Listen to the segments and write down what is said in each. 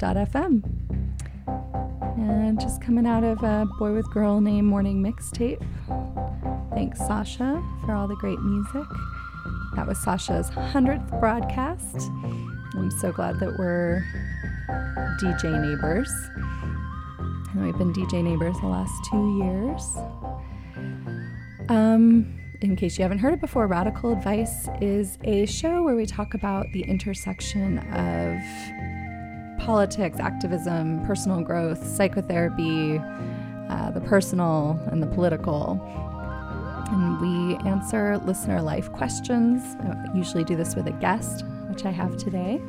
BFF.fm. And just coming out of a Boy with Girl Name Morning mixtape. Thanks, Sasha, for all the great music. That was Sasha's 100th broadcast. I'm so glad that we're DJ neighbors. And we've been DJ neighbors the last two years. Um, in case you haven't heard it before, Radical Advice is a show where we talk about the intersection of politics, activism, personal growth, psychotherapy, uh, the personal and the political. And we answer listener life questions. I usually do this with a guest, which I have today.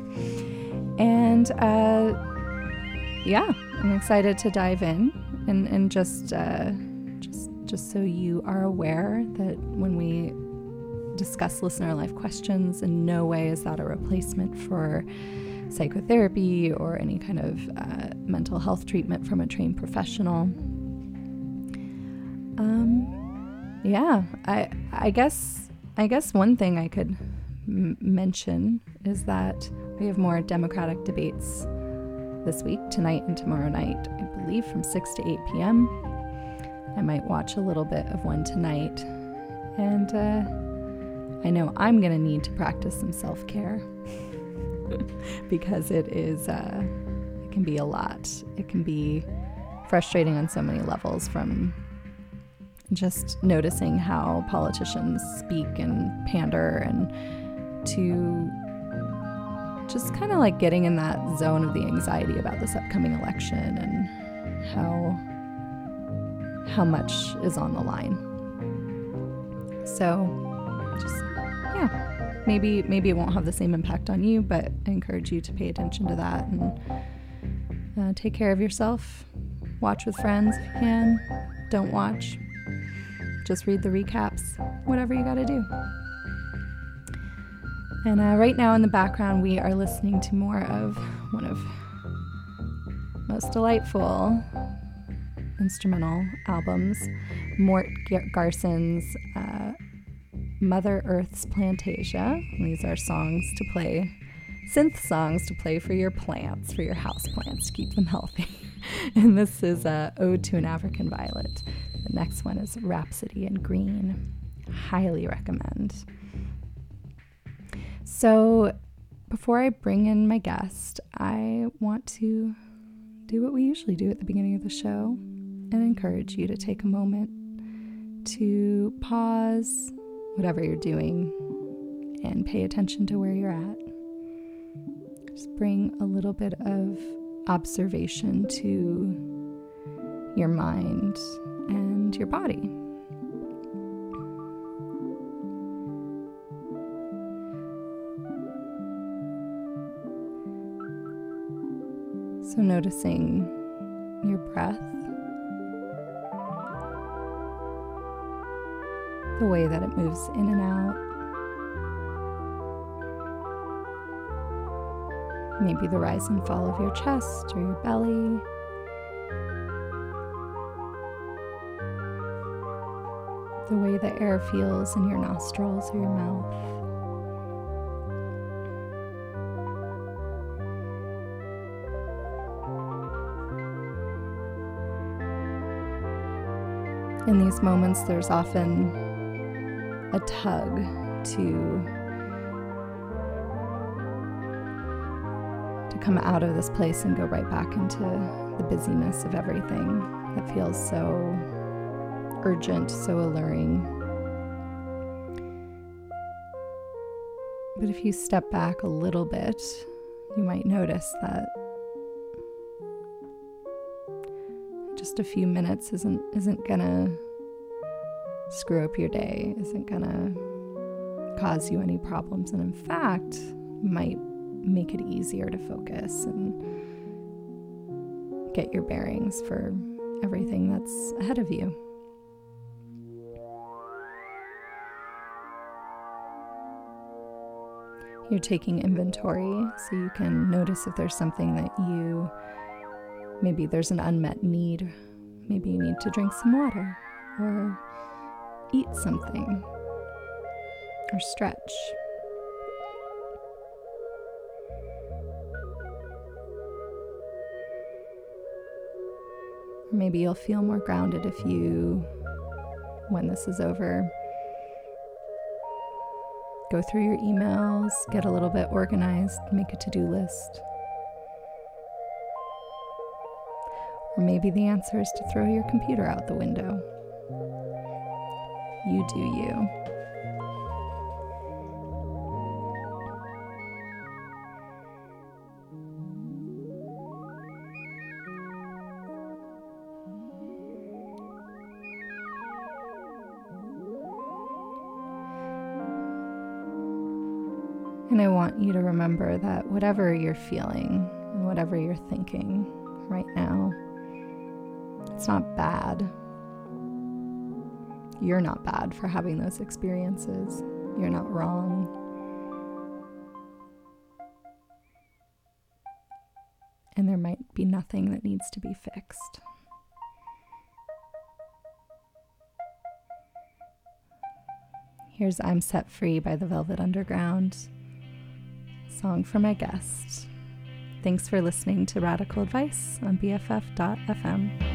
And uh, yeah, I'm excited to dive in and, and just. Uh, just so you are aware that when we discuss listener life questions, in no way is that a replacement for psychotherapy or any kind of uh, mental health treatment from a trained professional. Um, yeah, I I guess I guess one thing I could m- mention is that we have more democratic debates this week, tonight and tomorrow night, I believe, from 6 to 8 p.m. I might watch a little bit of one tonight. And uh, I know I'm going to need to practice some self care because it is, uh, it can be a lot. It can be frustrating on so many levels from just noticing how politicians speak and pander and to just kind of like getting in that zone of the anxiety about this upcoming election and how how much is on the line. So, just yeah, maybe maybe it won't have the same impact on you, but I encourage you to pay attention to that and uh, take care of yourself. Watch with friends if you can. Don't watch. Just read the recaps. Whatever you got to do. And uh, right now in the background, we are listening to more of one of most delightful instrumental albums, Mort Garson's uh, Mother Earth's Plantasia. These are songs to play, synth songs to play for your plants, for your house plants, to keep them healthy. and this is uh, Ode to an African Violet. The next one is Rhapsody in Green. Highly recommend. So, before I bring in my guest, I want to do what we usually do at the beginning of the show and encourage you to take a moment to pause whatever you're doing and pay attention to where you're at. Just bring a little bit of observation to your mind and your body. So, noticing your breath the way that it moves in and out. Maybe the rise and fall of your chest or your belly. The way the air feels in your nostrils or your mouth. In these moments, there's often a tug to to come out of this place and go right back into the busyness of everything that feels so urgent, so alluring. But if you step back a little bit, you might notice that just a few minutes isn't isn't gonna screw up your day, isn't gonna cause you any problems, and in fact, might make it easier to focus and get your bearings for everything that's ahead of you. You're taking inventory so you can notice if there's something that you maybe there's an unmet need. Maybe you need to drink some water or eat something. or stretch. Maybe you'll feel more grounded if you, when this is over, go through your emails, get a little bit organized, make a to do list. Or maybe the answer is to throw your computer out the window. You do you. And I want you to remember that whatever you're feeling and whatever you're thinking right now, it's not bad. You're not bad for having those experiences. You're not wrong. And there might be nothing that needs to be fixed. Here's I'm Set Free by the Velvet Underground song for my guest. Thanks for listening to Radical Advice on BFF.fm.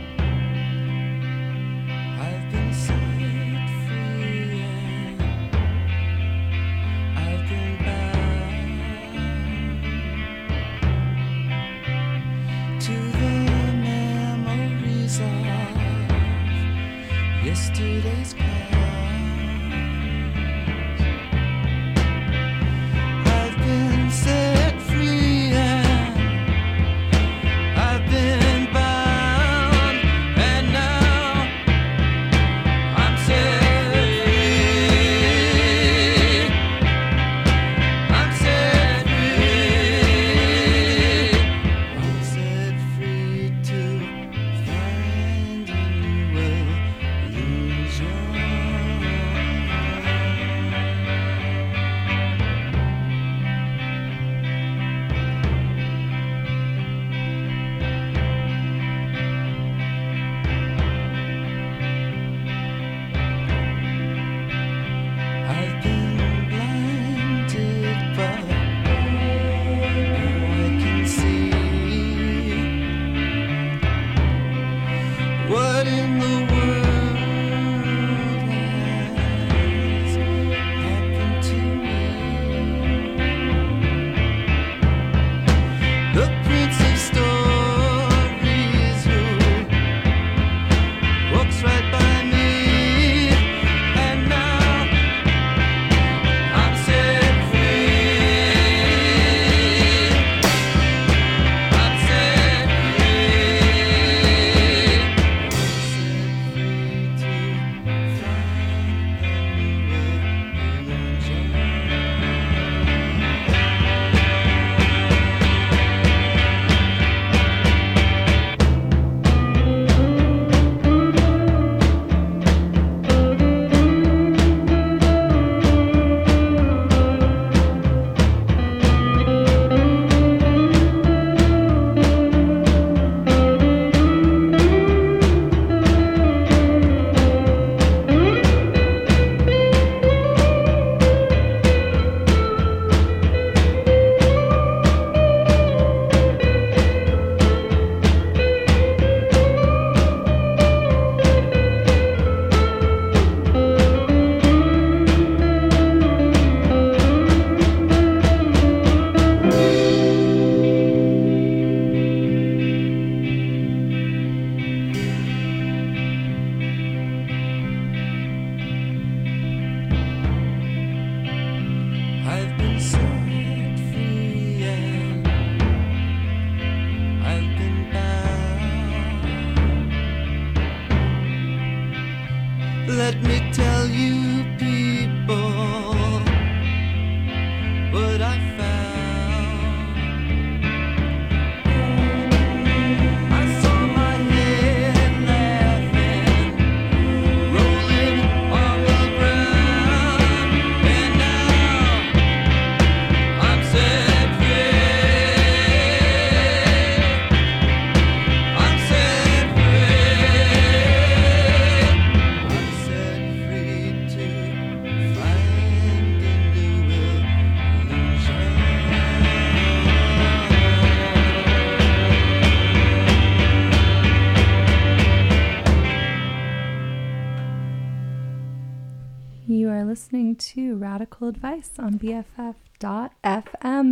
listening to Radical Advice on BFF.FM,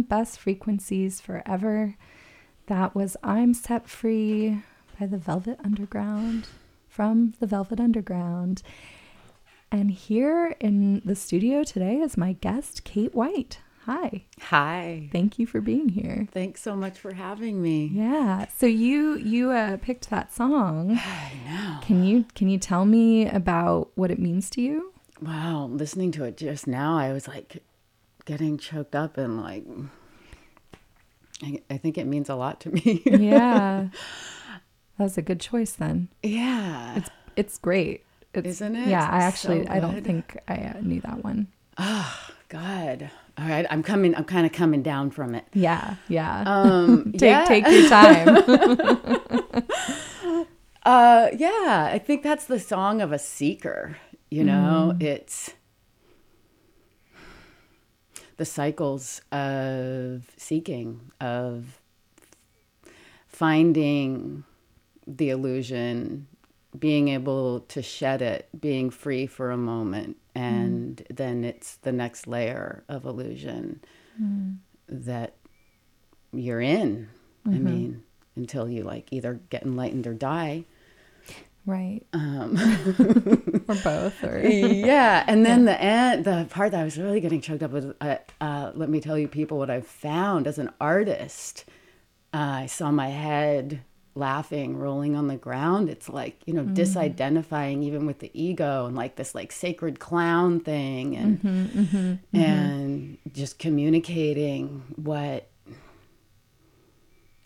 best frequencies forever. That was I'm Set Free by the Velvet Underground from the Velvet Underground. And here in the studio today is my guest, Kate White. Hi. Hi. Thank you for being here. Thanks so much for having me. Yeah. So you you uh, picked that song. I know. Can you can you tell me about what it means to you? Wow, listening to it just now, I was like getting choked up and like I, I think it means a lot to me. Yeah. that was a good choice then. yeah. It's it's great. It's, Isn't it? Yeah, I So actually I don't think I uh, knew that one. Oh, God. All right, I'm coming I'm kind of coming down from it. Yeah, yeah. Um take yeah. take your time. Uh, yeah, I think that's the song of a seeker. You know, mm-hmm. it's the cycles of seeking, of finding the illusion, being able to shed it, being free for a moment, mm-hmm. and then it's the next layer of illusion mm-hmm. that you're in. I mean, until you like either get enlightened or die. Right. Um, Or both or yeah, and then the end, the part that I was really getting choked up with. Uh, uh, let me tell you, people, what I've found as an artist. Uh, I saw my head laughing, rolling on the ground. It's like you know, disidentifying even with the ego and like this like sacred clown thing, and and just communicating what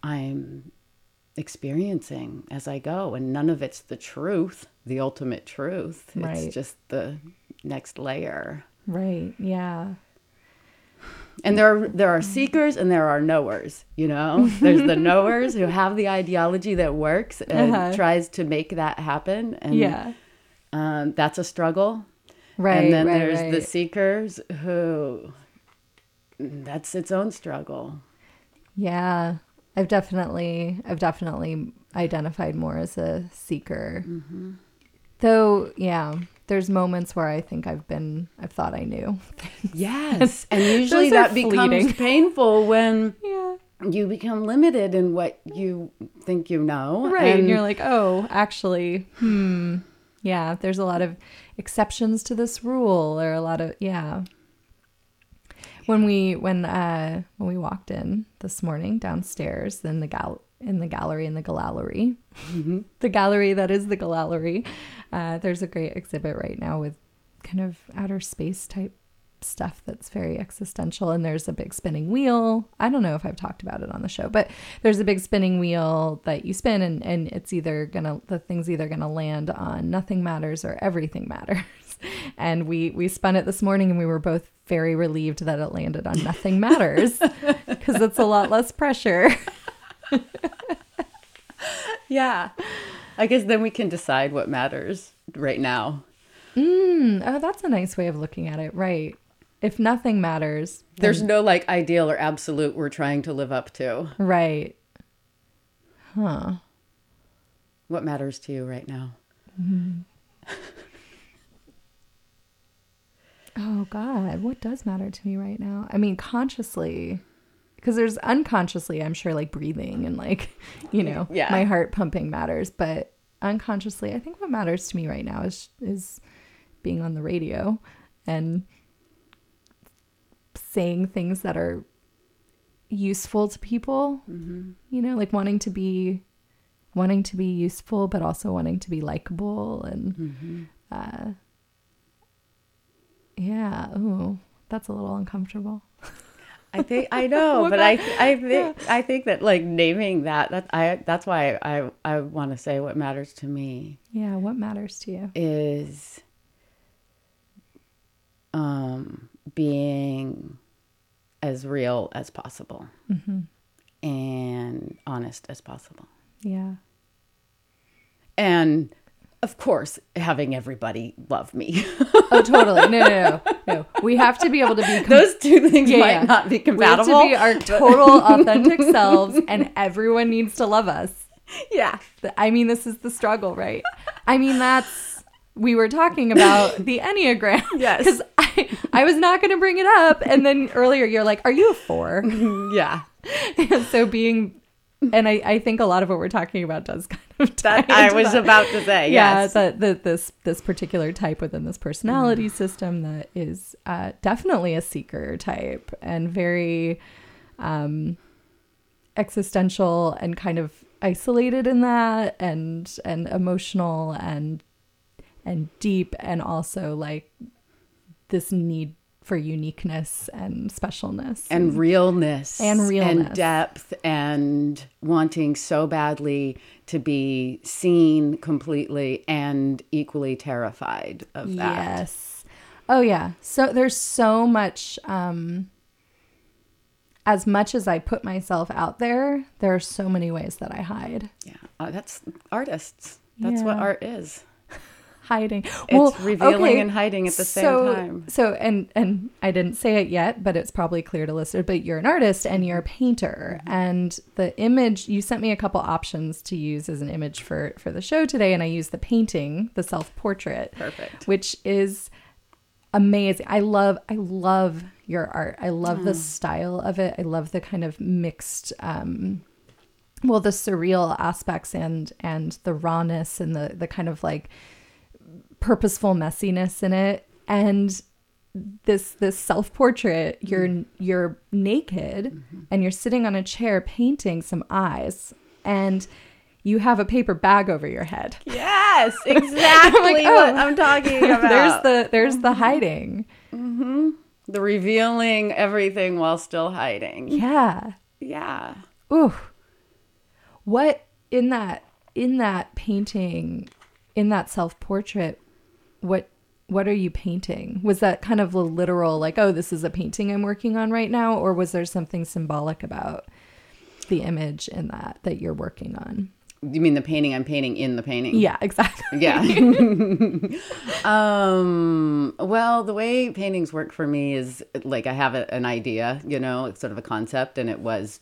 I'm experiencing as I go, and none of it's the truth, the ultimate truth. Right. It's just the next layer. Right. Yeah. And there are there are seekers and there are knowers. You know, there's the knowers who have the ideology that works and Uh-huh. tries to make that happen, and Yeah. um, that's a struggle. Right. and then right, there's the seekers who that's its own struggle. Yeah. I've definitely I've definitely identified more as a seeker. Mm-hmm. Though, yeah, there's moments where I think I've been I've thought I knew. Yes, and usually that becomes painful when yeah. you become limited in what you think you know. Right. And, you're like, "Oh, actually, hmm. Yeah, there's a lot of exceptions to this rule or a lot of yeah." When we when uh when we walked in this morning downstairs in the gal in the gallery in the gallery, the gallery that is the gallery, uh, there's a great exhibit right now with kind of outer space type stuff that's very existential and there's a big spinning wheel. I don't know if i've talked about it on the show but there's a big spinning wheel that you spin and, and it's either gonna the thing's either gonna land on nothing matters or everything matters and we we spun it this morning and we were both very relieved that it landed on nothing matters because it's a lot less pressure yeah. I guess then we can decide what matters right now. mm, oh that's a nice way of looking at it right if nothing matters then- There's no like ideal or absolute we're trying to live up to. right huh What matters to you right now? Oh God, what does matter to me right now? I mean, consciously, because there's unconsciously, I'm sure, like breathing and like, you know, Yeah. my heart pumping matters. But unconsciously, I think what matters to me right now is is being on the radio and saying things that are useful to people. You know, like wanting to be wanting to be useful, but also wanting to be likable and. Uh, yeah. Ooh, that's a little uncomfortable. I think I know, but I I think I think that like naming that that I that's why I I want to say what matters to me Yeah. What matters to you? is um being as real as possible and honest as possible. Yeah. And of course, having everybody love me. Oh, totally. No, no, no, no. We have to be able to be. com- Those two things Yeah, might yeah. not be compatible. we have to be our total authentic selves, and everyone needs to love us. yeah. I mean, this is the struggle, right? I mean, that's we were talking about the Enneagram. Yes. Because I, I was not going to bring it up. And then earlier you're like, are you a four? Mm-hmm. yeah. so being, and I, I think a lot of what we're talking about does kind of tie That I was that. about to say. Yeah, Yes. that the, this this particular type within this personality system that is uh, definitely a seeker type and very um, existential and kind of isolated in that and and emotional and and deep and also like this need for uniqueness and specialness and realness And realness. and depth and wanting so badly to be seen completely and equally terrified of that. Yes. Oh yeah. So there's so much um as much as I put myself out there, there are so many ways that I hide. Yeah. Uh, that's artists. That's what art is. Hiding. It's revealing and hiding at the same time. So and and I didn't say it yet, but it's probably clear to listeners, but you're an artist and you're a painter. Mm-hmm. And the image you sent me a couple options to use as an image for for the show today and I used the painting, the self-portrait. Perfect. which is amazing. I love I love your art. I love the style of it. I love the kind of mixed um well the surreal aspects and and the rawness and the the kind of like purposeful messiness in it. And this this self-portrait you're mm-hmm. you're naked mm-hmm. and you're sitting on a chair painting some eyes and you have a paper bag over your head. Yes, exactly oh. what I'm talking about. there's the there's the mm-hmm. hiding. The revealing everything while still hiding. yeah. Yeah. ooh what in that in that painting in that self-portrait what what are you painting was that kind of a literal like oh this is a painting i'm working on right now or was there something symbolic about the image in that that you're working on You mean the painting I'm painting in the painting? yeah exactly Yeah. um, well, the way paintings work for me is like I have a, an idea, you know, it's sort of a concept, and it was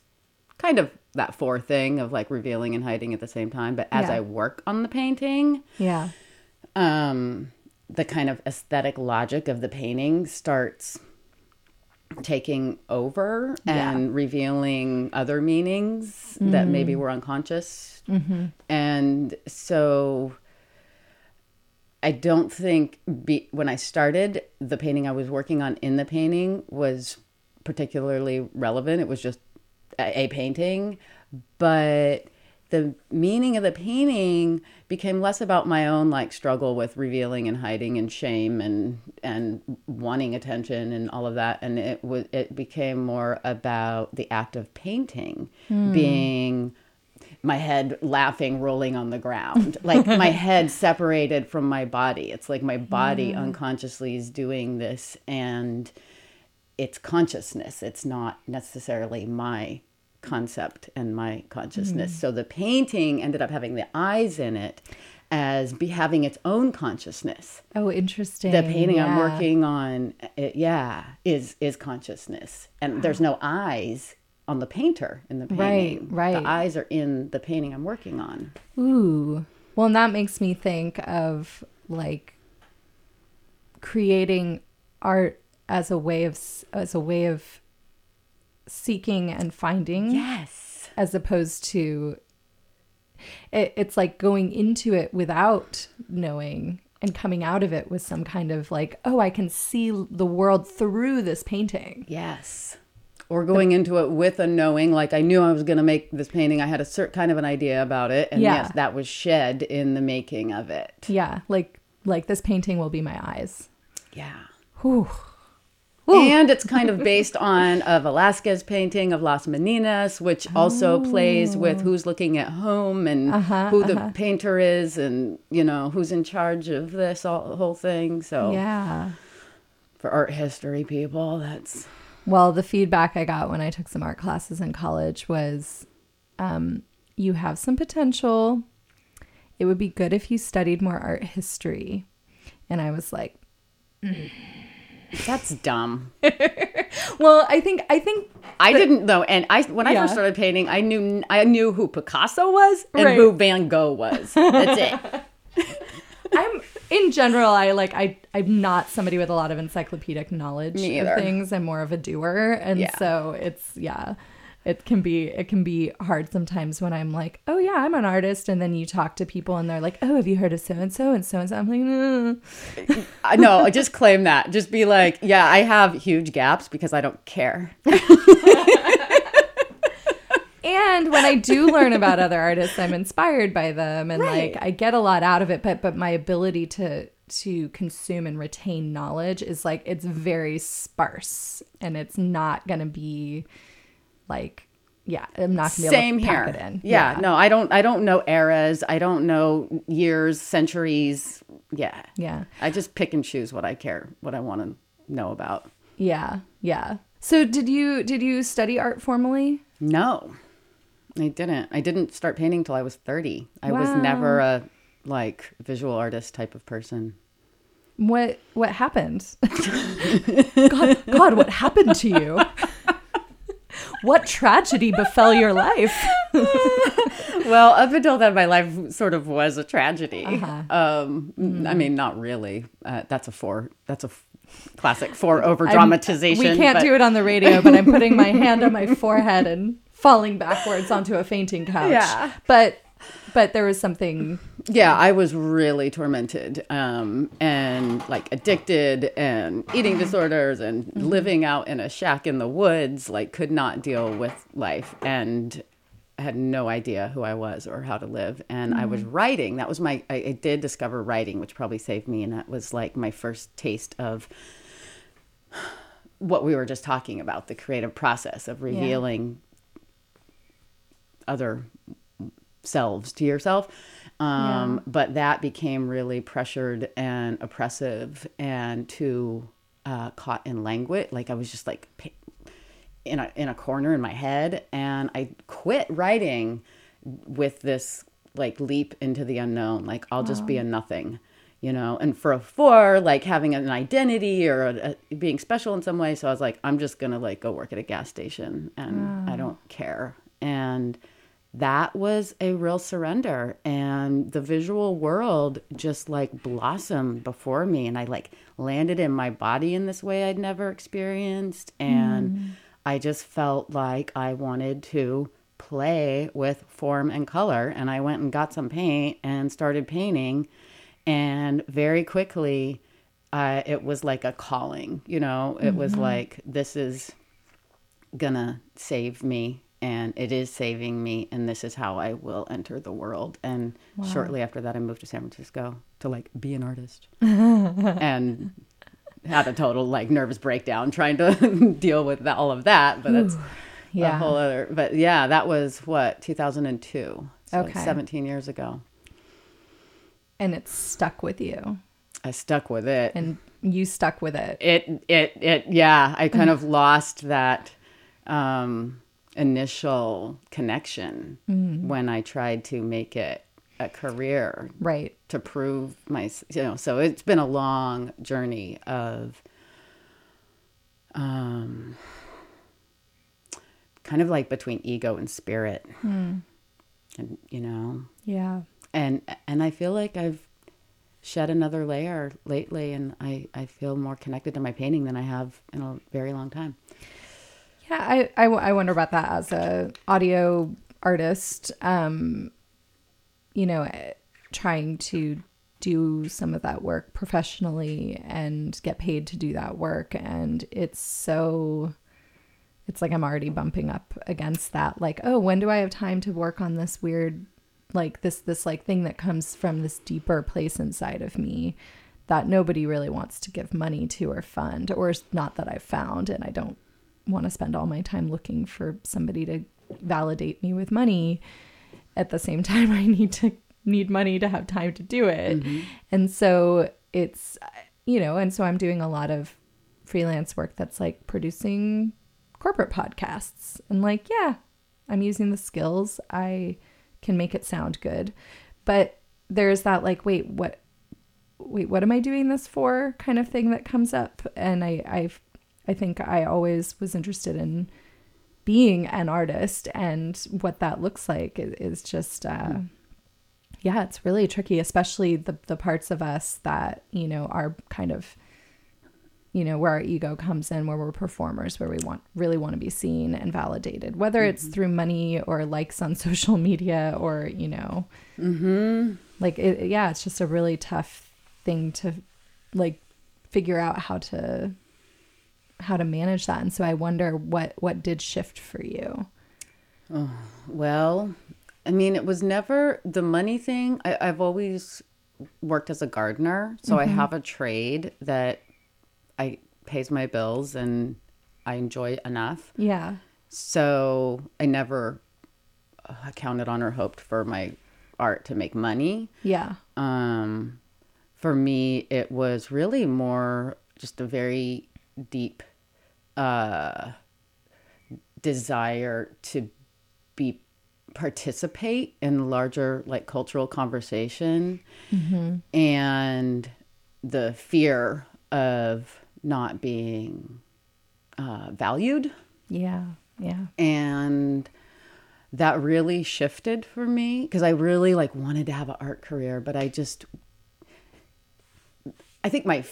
kind of that four thing of like revealing and hiding at the same time. But as Yeah. I work on the painting, yeah um, the kind of aesthetic logic of the painting starts taking over Yeah. and revealing other meanings that mm-hmm. maybe were unconscious. Mm-hmm. And so I don't think be, when I started, the painting I was working on in the painting was particularly relevant. It was just a, a painting, but the meaning of the painting became less about my own like struggle with revealing and hiding and shame and and wanting attention and all of that. And it was it became more about the act of painting hmm. being my head laughing rolling on the ground. Like my head separated from my body. It's like my body hmm. unconsciously is doing this and it's consciousness. It's not necessarily my concept and my consciousness. Hmm. So the painting ended up having the eyes in it as be having its own consciousness. Oh interesting. The painting i'm working on it, yeah is is consciousness. And there's no eyes on the painter in the painting. Right, right. the eyes are in the painting i'm working on. Ooh. Well, and that makes me think of like creating art as a way of as a way of seeking and finding yes as opposed to it, it's like going into it without knowing and coming out of it with some kind of like oh i can see the world through this painting Yes. Or going into it with a knowing, like I knew I was going to make this painting. I had a certain kind of an idea about it, and Yeah. yes, that was shed in the making of it. yeah like like this painting will be my eyes Yeah. Whew. And it's kind of based on a Velasquez painting of Las Meninas, which also plays with who's looking at home and Uh-huh, who the painter is, and you know who's in charge of this all, whole thing. So yeah for art history people, that's Well, the feedback I got when I took some art classes in college was um, you have some potential. It would be good if you studied more art history. And I was like, that's dumb. well, I think, I think, I didn't though, and I when I Yeah. first started painting, I knew I knew who Picasso was and Right. who Van Gogh was. That's it. I'm in general, I like I I'm not somebody with a lot of encyclopedic knowledge of things. I'm more of a doer, and Yeah. so it's yeah. It can be it can be hard sometimes when I'm like, oh yeah, I'm an artist, and then you talk to people and they're like, oh, have you heard of so and so and so and so? I'm like, no, I no, just claim that. Just be like, yeah, I have huge gaps because I don't care. and when I do learn about other artists, I'm inspired by them, and Right. like I get a lot out of it. But but my ability to to consume and retain knowledge is like it's very sparse, and it's not gonna be like yeah, I'm not gonna be Same able to here. pack it in. Yeah, no, I don't. I don't know eras. I don't know years, centuries. Yeah, yeah, I just pick and choose what I care, what I want to know about. yeah, yeah. So did you did you study art formally? No, I didn't. I didn't start painting till I was thirty. I was never a like visual artist type of person. What what happened? God, God, what happened to you? What tragedy befell your life? well, up until then, my life sort of was a tragedy. Uh-huh. Um, I mean, not really. Uh, that's a four. That's a f- classic four over dramatization. We can't but- do it on the radio, but I'm putting my hand on my forehead and falling backwards onto a fainting couch. Yeah. But but there was something Yeah, I was really tormented um, and like addicted and eating mm-hmm. disorders and mm-hmm. living out in a shack in the woods. Like, could not deal with life and had no idea who I was or how to live. And I was mm-hmm. writing. That was my. I, I did discover writing, which probably saved me. And that was like my first taste of what we were just talking about the creative process of revealing other selves to yourself. Um, But that became really pressured and oppressive and too uh, caught in language. Like I was just like in a, in a corner in my head. And I quit writing with this like leap into the unknown. Like I'll just be a nothing. You know, and for a four, like having an identity or a, a, being special in some way. So I was like, I'm just gonna like go work at a gas station, and I don't care. And that was a real surrender. And the visual world just like blossomed before me. And i like landed in my body in this way i'd never experienced. And i just felt like i wanted to play with form and color. And i went and got some paint and started painting. And very quickly uh, it was like a calling you know? It was like this is gonna save me and it is saving me and this is how i will enter the world and shortly after that i moved to san francisco to like be an artist and had a total like nervous breakdown trying to deal with that, all of that but that's a yeah. whole other but yeah that was what 2002 so Okay. 17 years ago and it stuck with you. i stuck with it And you stuck with it. it it it yeah i kind of lost that um initial connection when i tried to make it a career Right. to prove my you know so it's been a long journey of um kind of like between ego and spirit and you know Yeah. and and I feel like I've shed another layer lately, and I I feel more connected to my painting than I have in a very long time. Yeah, I, I, I wonder about that as a audio artist. Um, you know, eh, trying to do some of that work professionally and get paid to do that work, and it's so. It's like I'm already bumping up against that. Like, oh, when do I have time to work on this weird, like this this like thing that comes from this deeper place inside of me that nobody really wants to give money to or fund, or not that I've found, and I don't want to spend all my time looking for somebody to validate me with money. At the same time i need to need money to have time to do it. Mm-hmm. And so it's you know and so i'm doing a lot of freelance work that's like producing corporate podcasts. And like yeah i'm using the skills. I can make it sound good. But there's that like wait what wait what am i doing this for kind of thing that comes up. And i i've I think I always was interested in being an artist and what that looks like is, is just uh, yeah, it's really tricky, especially the the parts of us that, you know, are kind of you know, where our ego comes in, where we're performers, where we want really want to be seen and validated, whether mm-hmm. it's through money or likes on social media or, you know, mm-hmm. like, it, yeah, it's just a really tough thing to like figure out how to how to manage that. And so I wonder what what did shift for you. Oh, well, I mean, it was never the money thing. I, have always worked as a gardener, so mm-hmm. I have a trade that I pays my bills and I enjoy enough. Yeah. So I never uh, counted on or hoped for my art to make money. Yeah. Um, for me, it was really more just a very deep uh, desire to be participate in larger like cultural conversation mm-hmm. and the fear of not being uh, valued. Yeah, yeah. And that really shifted for me because I really like wanted to have an art career, but I just, I think my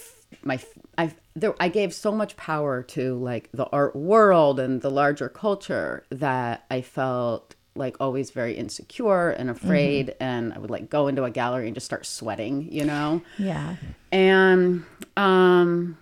my I there I gave so much power to like the art world and the larger culture that I felt like always very insecure and afraid mm-hmm. and I would like go into a gallery and just start sweating, you know? Yeah. And um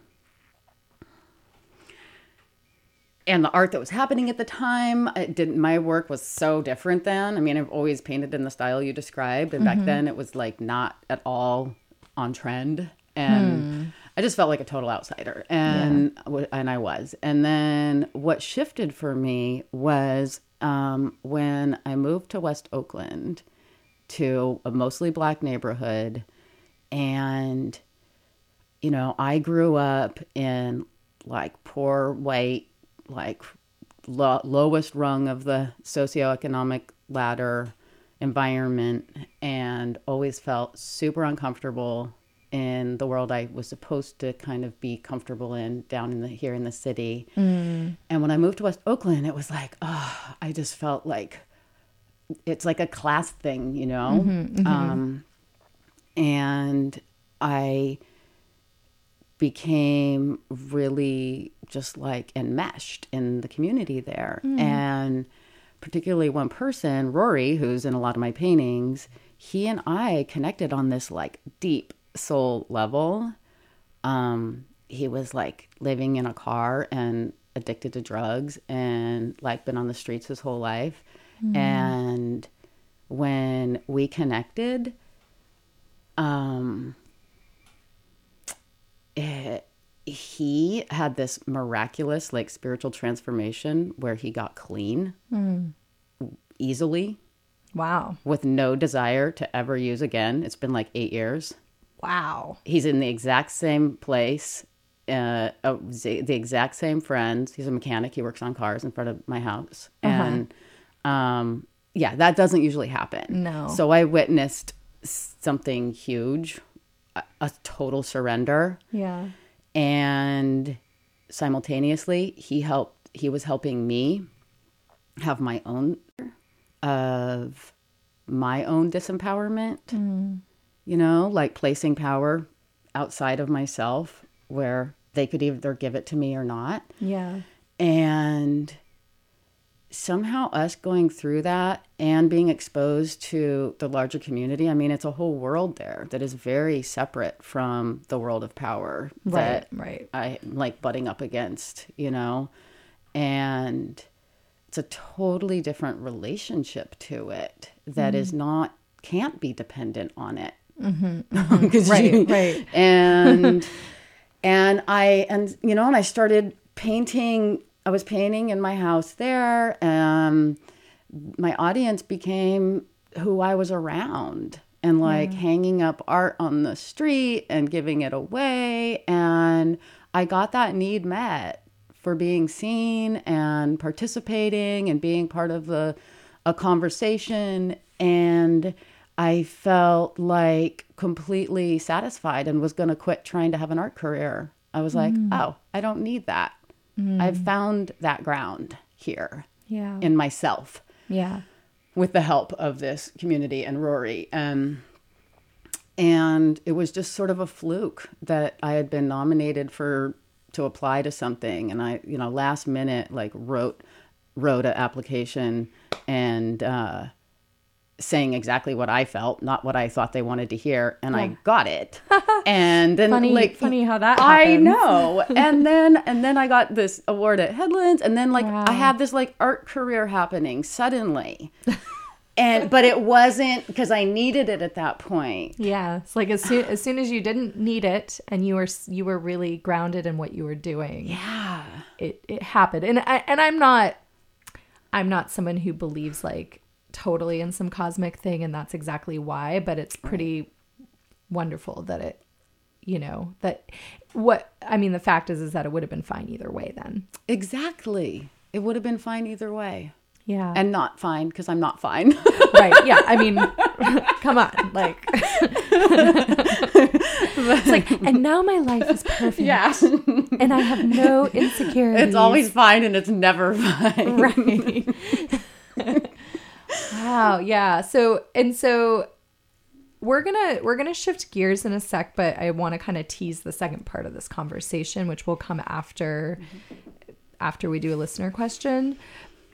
and the art that was happening at the time it didn't my work was so different then i mean i've always painted in the style you described and mm-hmm. back then it was like not at all on trend and hmm. I just felt like a total outsider and yeah. and i was and then what shifted for me was um, when i moved to west oakland to a mostly black neighborhood and you know i grew up in like poor white like lo- lowest rung of the socioeconomic ladder environment and always felt super uncomfortable in the world I was supposed to kind of be comfortable in down in the here in the city. Mm. And when I moved to West Oakland, it was like, oh, I just felt like it's like a class thing, you know? Mm-hmm, mm-hmm. Um, and I became really just like enmeshed in the community there. Mm. And particularly one person, Rory, who's in a lot of my paintings, he and I connected on this like deep soul level. Um, he was like living in a car and addicted to drugs and like been on the streets his whole life. Mm. And when we connected, um, it, he had this miraculous like spiritual transformation where he got clean mm. easily. Wow. With no desire to ever use again. It's been like eight years. Wow. He's in the exact same place, uh, uh, the exact same friends. He's a mechanic. He works on cars in front of my house. Uh-huh. And um, yeah, that doesn't usually happen. No. So I witnessed something huge, a, a total surrender. Yeah and simultaneously he helped he was helping me have my own of my own disempowerment mm. You know like placing power outside of myself where they could either give it to me or not. Yeah. And somehow us going through that and being exposed to the larger community i mean it's a whole world there that is very separate from the world of power right, that right. I like butting up against you know? And it's a totally different relationship to it that mm-hmm. is not can't be dependent on it mm-hmm, mm-hmm. right you, right and and i and you know and i started painting I was painting in my house there, and my audience became who I was around and like yeah. hanging up art on the street and giving it away. And I got that need met for being seen and participating and being part of the a conversation and I felt like completely satisfied and was going to quit trying to have an art career. I was like, mm. "Oh, I don't need that. Mm. I've found that ground here yeah. in myself. Yeah. with the help of this community and Rory. Um, and it was just sort of a fluke that I had been nominated for to apply to something, and I, you know, last minute like wrote wrote an application and uh, saying exactly what I felt, not what I thought they wanted to hear, and I got it. and then Funny, like funny how that I know. and then and then I got this award at Headlands, and then like Wow. I had this like art career happening suddenly. and but it wasn't because I needed it at that point. Yeah, it's like as soon as soon as you didn't need it and you were you were really grounded in what you were doing. Yeah. it it happened and I and I'm not I'm not someone who believes like totally in some cosmic thing and that's exactly why but it's pretty wonderful that it you know that what I mean the fact is is that it would have been fine either way then Exactly. It would have been fine either way. yeah And not fine because I'm not fine. right yeah I mean come on like it's like and now my life is perfect yeah. and I have no insecurities it's always fine and it's never fine. right wow yeah so and so we're gonna we're gonna shift gears in a sec but i want to kind of tease the second part of this conversation which will come after after we do a listener question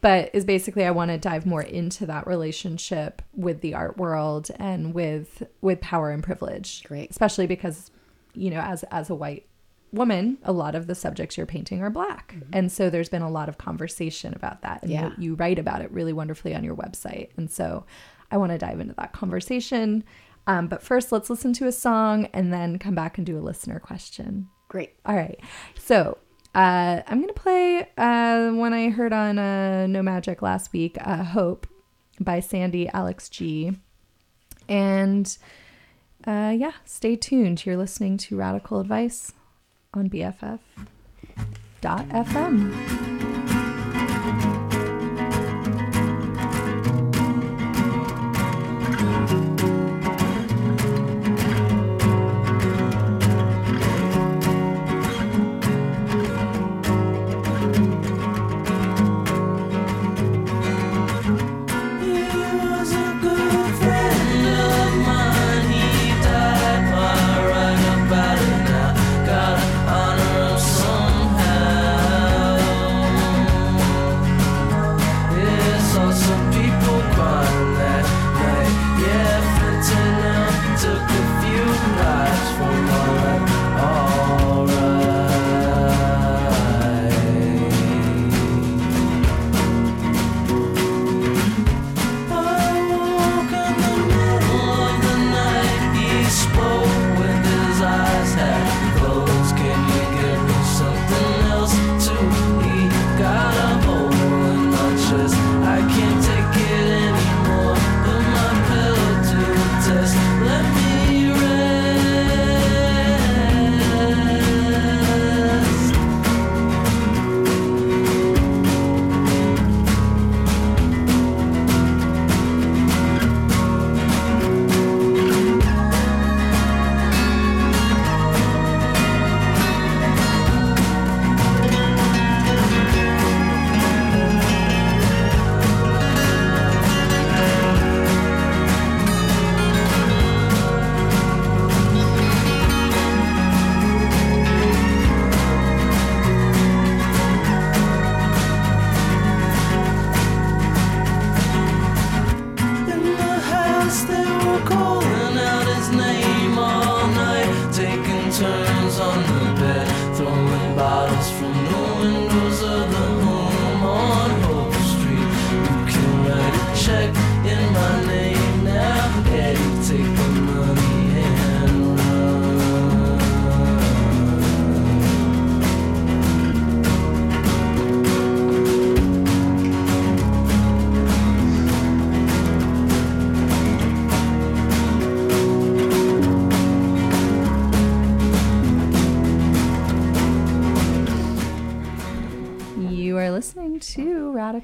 but is basically i want to dive more into that relationship with the art world and with with power and privilege Great. especially because you know as as a white woman a lot of the subjects you're painting are black and so there's been a lot of conversation about that and Yeah. you, you write about it really wonderfully on your website and so i want to dive into that conversation um, but first let's listen to a song and then come back and do a listener question Great. all right. So uh, I'm going to play uh, one I heard on uh, No Magic last week, uh, Hope by Sandy Alex G. And uh, yeah, stay tuned. You're listening to Radical Advice on BFF.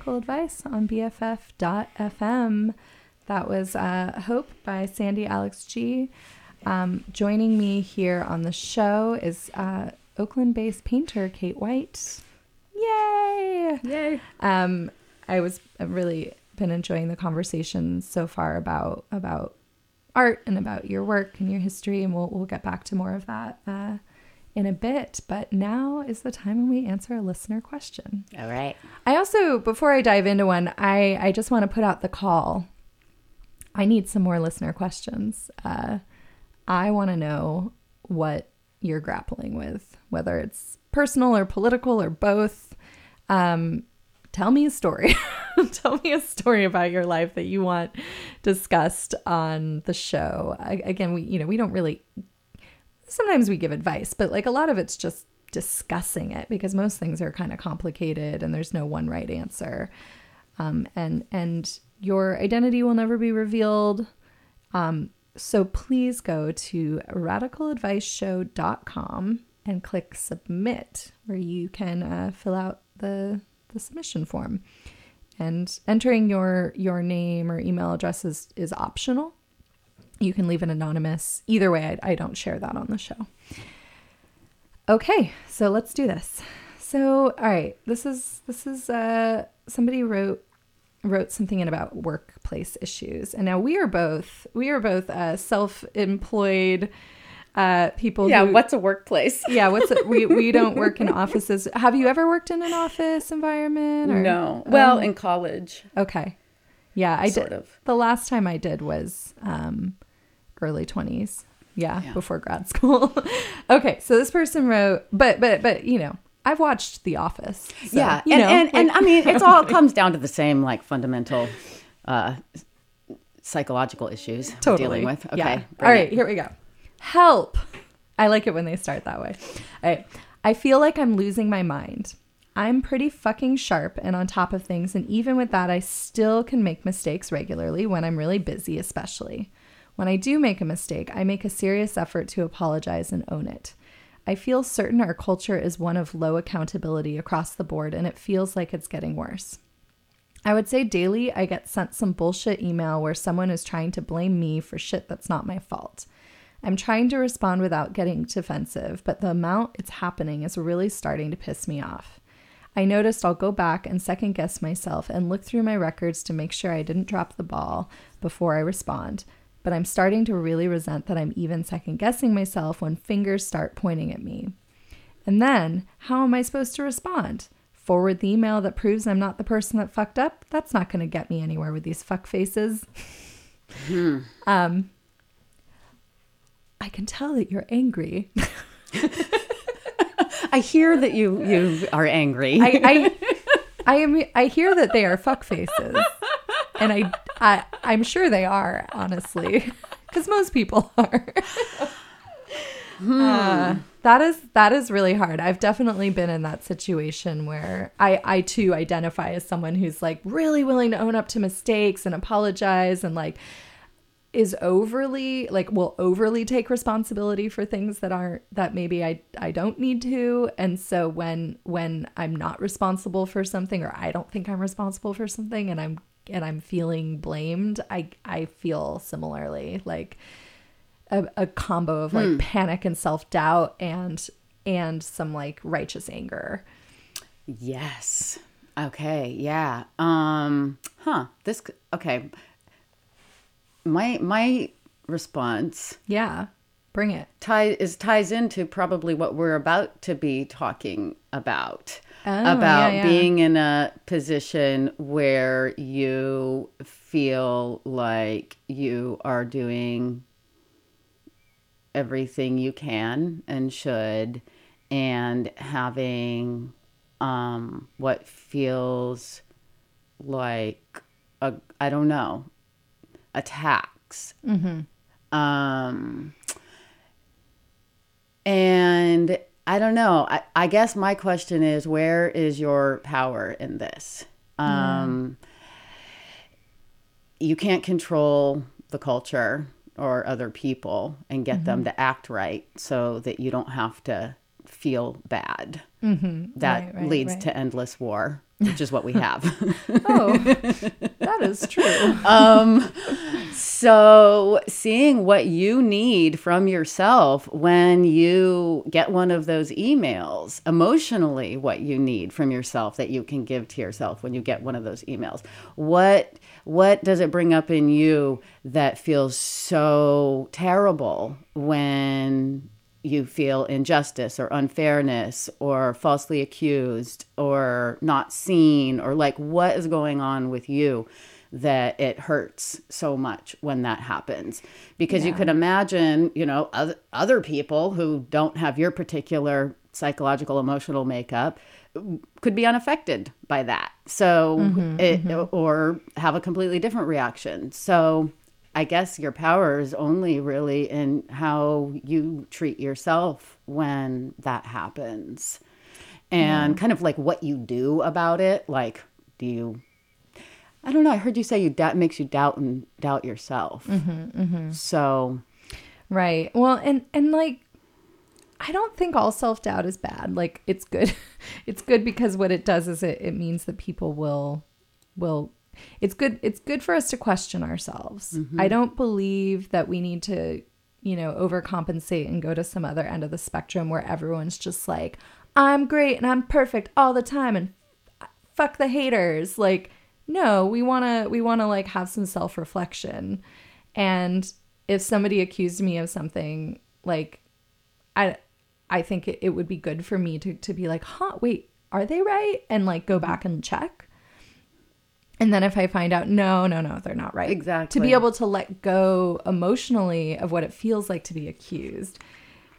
To Radical Advice on BFF.fm. That was uh, Hope by Sandy Alex G. Um, joining me here on the show is uh, Oakland based painter Kate White. Yay! Yay. Um, I was uh, really been enjoying the conversation so far about about art and about your work and your history, and we'll we'll get back to more of that uh, in a bit. But now is the time when we answer a listener question. All right. I also, before I dive into one, I I just want to put out the call. I need some more listener questions. Uh, I want to know what you're grappling with, whether it's personal or political or both. Um, tell me a story. tell me a story about your life that you want discussed on the show. I, again, we you know we don't really. Sometimes we give advice, but like a lot of it's just discussing it because most things are kind of complicated and there's no one right answer. Um, and and your identity will never be revealed. Um, so please go to radicaladviceshow.com and click submit, where you can uh, fill out the the submission form. And entering your your name or email address is, is optional. You can leave it anonymous. Either way, I, I don't share that on the show. Okay, so let's do this. So, all right, this is this is uh somebody wrote wrote something in about workplace issues, and now we are both we are both uh, self-employed uh, people. Yeah. who, What's a workplace? yeah? What's it? We we don't work in offices. Have you ever worked in an office environment? Or? No. Well, Um, in college, okay. Yeah, I sort did. of. The last time I did was um, early twenties. Yeah, Yeah. before grad school. okay, so this person wrote, but but but you know, I've watched The Office. so, yeah. you and, know, and, and I mean, it's all comes down to the same like fundamental uh, psychological issues totally dealing with. Okay. Yeah. All right, it. here we go. Help. I like it when they start that way. All right. I feel like I'm losing my mind. I'm pretty fucking sharp and on top of things, and even with that, I still can make mistakes regularly when I'm really busy, especially. When I do make a mistake, I make a serious effort to apologize and own it. I feel certain our culture is one of low accountability across the board, and it feels like it's getting worse. I would say daily I get sent some bullshit email where someone is trying to blame me for shit that's not my fault. I'm trying to respond without getting defensive, but the amount it's happening is really starting to piss me off. I noticed I'll go back and second guess myself and look through my records to make sure I didn't drop the ball before I respond. But I'm starting to really resent that I'm even second guessing myself when fingers start pointing at me. And then, how am I supposed to respond? Forward the email that proves I'm not the person that fucked up? That's not going to get me anywhere with these fuck faces. um, I can tell that you're angry. I hear that you you are angry. I, I, I am. I hear that they are fuck faces, and I, I I'm sure they are honestly, because most people are. Uh, that is that is really hard. I've definitely been in that situation where I I too identify as someone who's like really willing to own up to mistakes and apologize and like is overly like will overly take responsibility for things that aren't that maybe I I don't need to and so when when I'm not responsible for something or I don't think I'm responsible for something and I'm and I'm feeling blamed I I feel similarly like a, a combo of like panic and self-doubt and and some like righteous anger yes. Okay. Yeah. Um. Huh. This. Okay. My my response yeah bring it tie is ties into probably what we're about to be talking about Oh, about yeah, yeah. being in a position where you feel like you are doing everything you can and should and having um what feels like a I don't know attacks um and I don't know. I, I guess my question is where is your power in this? Um, You can't control the culture or other people and get them to act right so that you don't have to feel bad. Mm-hmm. That Right, right, leads right. to endless war, which is what we have. oh that is true um, So, seeing what you need from yourself when you get one of those emails, emotionally, what you need from yourself that you can give to yourself when you get one of those emails. What what does it bring up in you that feels so terrible when you feel injustice or unfairness or falsely accused or not seen or like what is going on with you that it hurts so much when that happens? Because you could imagine you know other, other people who don't have your particular psychological emotional makeup could be unaffected by that. So mm-hmm, it mm-hmm. or have a completely different reaction. So i guess your power is only really in how you treat yourself when that happens and kind of like what you do about it like do you i don't know i heard you say you that makes you doubt and doubt yourself mm-hmm, mm-hmm. so Right. Well, and and like I don't think all self-doubt is bad. Like it's good. it's good because what it does is it, it means that people will will it's good it's good for us to question ourselves. Mm-hmm. I don't believe that we need to, you know, overcompensate and go to some other end of the spectrum where everyone's just like I'm great and I'm perfect all the time and fuck the haters. Like no, we want to we want to like have some self-reflection. And if somebody accused me of something like I I think it, it would be good for me to to be like, huh, wait, are they right? And like go mm-hmm. back and check. And then if I find out, no, no, no, they're not right. Exactly. To be able to let go emotionally of what it feels like to be accused.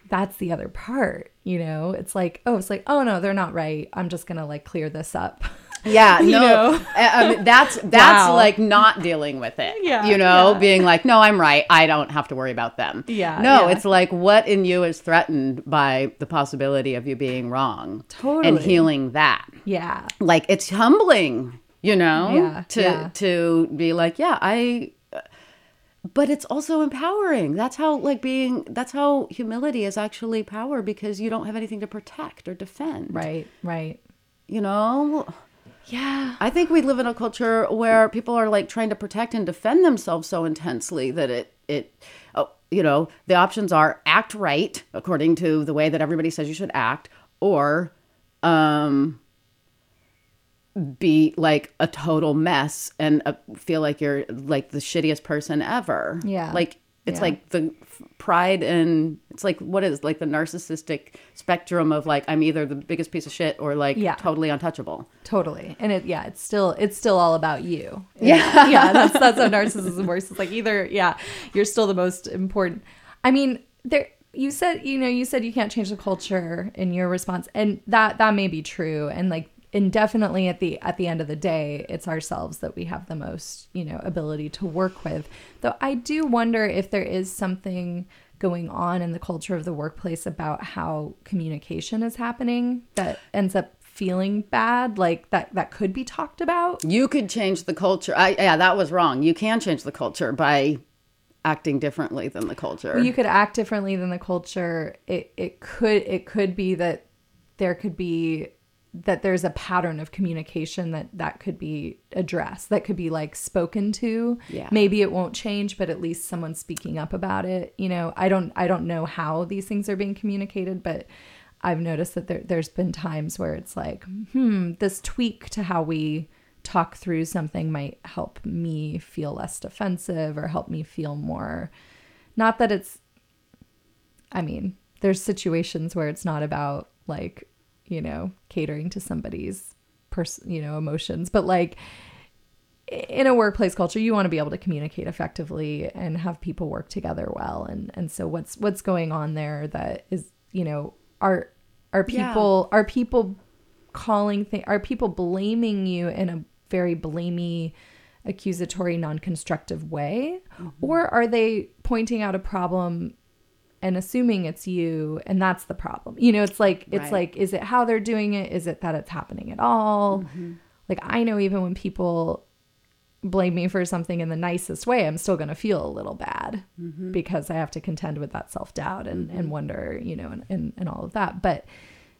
That's the other part, you know? It's like, oh, it's like, oh no, they're not right. I'm just gonna like clear this up. Yeah, You no, know? I- I mean, that's that's Wow. like not dealing with it. Yeah, you know, yeah. being like, no, I'm right. I don't have to worry about them. Yeah, no, yeah. it's like what in you is threatened by the possibility of you being wrong, Totally, and healing that. yeah. Like it's humbling, you know, Yeah, to yeah. to be like, yeah, I. But it's also empowering. That's how like being. That's how humility is actually power because you don't have anything to protect or defend. Right, right. You know. Yeah. I think we live in a culture where people are like trying to protect and defend themselves so intensely that it it oh, you know the options are act right according to the way that everybody says you should act or um be like a total mess and uh, feel like you're like the shittiest person ever. Yeah. Like it's Yeah. like the pride and it's like what is like the narcissistic spectrum of like I'm either the biggest piece of shit or like Yeah. totally untouchable. Totally. And it yeah, it's still it's still all about you. Yeah. yeah, that's that's how narcissism works. It's like either yeah, you're still the most important. I mean, there you said, you know, you said you can't change the culture in your response and that that may be true and like and definitely at the at the end of the day, it's ourselves that we have the most, you know, ability to work with. Though I do wonder if there is something going on in the culture of the workplace about how communication is happening that ends up feeling bad like that that could be talked about You could change the culture. I, yeah, that was wrong. You can change the culture by acting differently than the culture. you could act differently than the culture it it could it could be that there could be that there's a pattern of communication that that could be addressed that could be like spoken to Yeah. maybe it won't change but at least someone's speaking up about it you know i don't i don't know how these things are being communicated but i've noticed that there, there's been times where it's like hmm this tweak to how we talk through something might help me feel less defensive or help me feel more not that it's I mean, there's situations where it's not about like, you know, catering to somebody's person, you know, emotions, but like in a workplace culture, you want to be able to communicate effectively and have people work together well. And and so what's what's going on there that is, you know, are are Yeah. people are people calling things are people blaming you in a very blamey accusatory non-constructive way mm-hmm. or are they pointing out a problem and assuming it's you and that's the problem. You know it's like it's Right. like is it how they're doing it? Is it that it's happening at all? Mm-hmm. Like i know even when people blame me for something in the nicest way i'm still going to feel a little bad mm-hmm. because i have to contend with that self-doubt and, and mm-hmm. wonder you know and, and, and all of that. But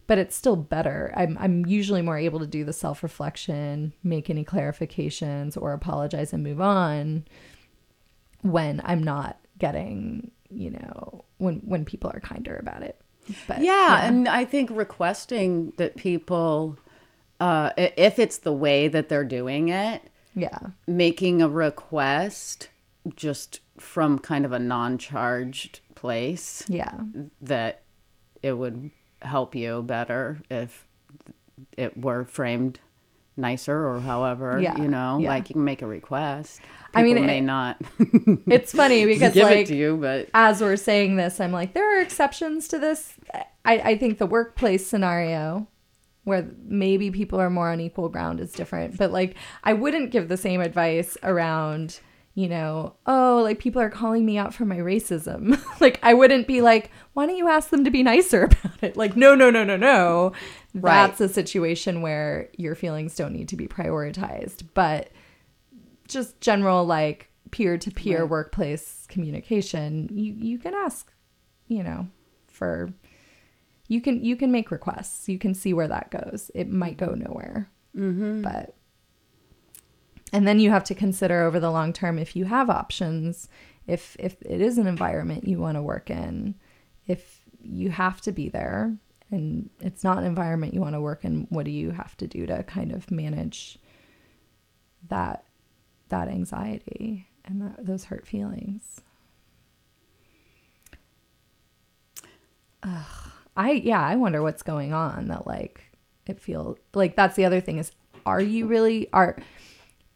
but it's still better. I'm, I'm usually more able to do the self-reflection make any clarifications or apologize and move on when I'm not getting, you know, when when people are kinder about it. But yeah, and I think requesting that people, uh, if it's the way that they're doing it, yeah. making a request just from kind of a non-charged place Yeah. that it would help you better if it were framed nicer or however Yeah, you know yeah. like you can make a request I mean, People may it- not It's funny because give like it to you but as we're saying this, I'm like, there are exceptions to this. I, I think the workplace scenario where maybe people are more on equal ground is different. But like, I wouldn't give the same advice around, you know, oh, like people are calling me out for my racism. like, I wouldn't be like, why don't you ask them to be nicer about it? Like, no, no, no, no, no. Right. That's a situation where your feelings don't need to be prioritized. But just general like peer to peer workplace communication, you you can ask, you know, for you can you can make requests. You can see where that goes. It might go nowhere, mm-hmm. but and then you have to consider over the long term if you have options, if if it is an environment you want to work in, if you have to be there and it's not an environment you want to work in, what do you have to do to kind of manage that that anxiety and that, those hurt feelings. Ugh. I yeah, I wonder what's going on that like it feels like that's the other thing is are you really are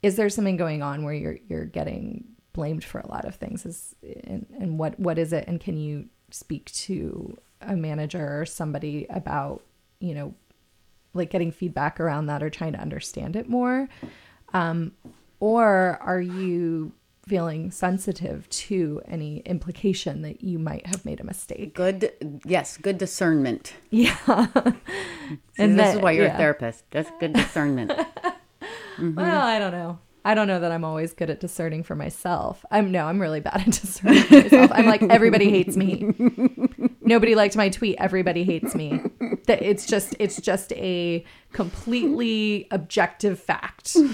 is there something going on where you're you're getting blamed for a lot of things? Is and, and what what is it? And can you speak to a manager or somebody about you know like getting feedback around that or trying to understand it more? Um, or are you feeling sensitive to any implication that you might have made a mistake? Good yes good discernment. Yeah. And this that- is why you're yeah. a therapist. That's good discernment Mm-hmm. Well, I don't know. I don't know that I'm always good at discerning for myself. I'm no, I'm really bad at discerning for myself. I'm like everybody hates me. Nobody liked my tweet. Everybody hates me. That it's just it's just a completely objective fact.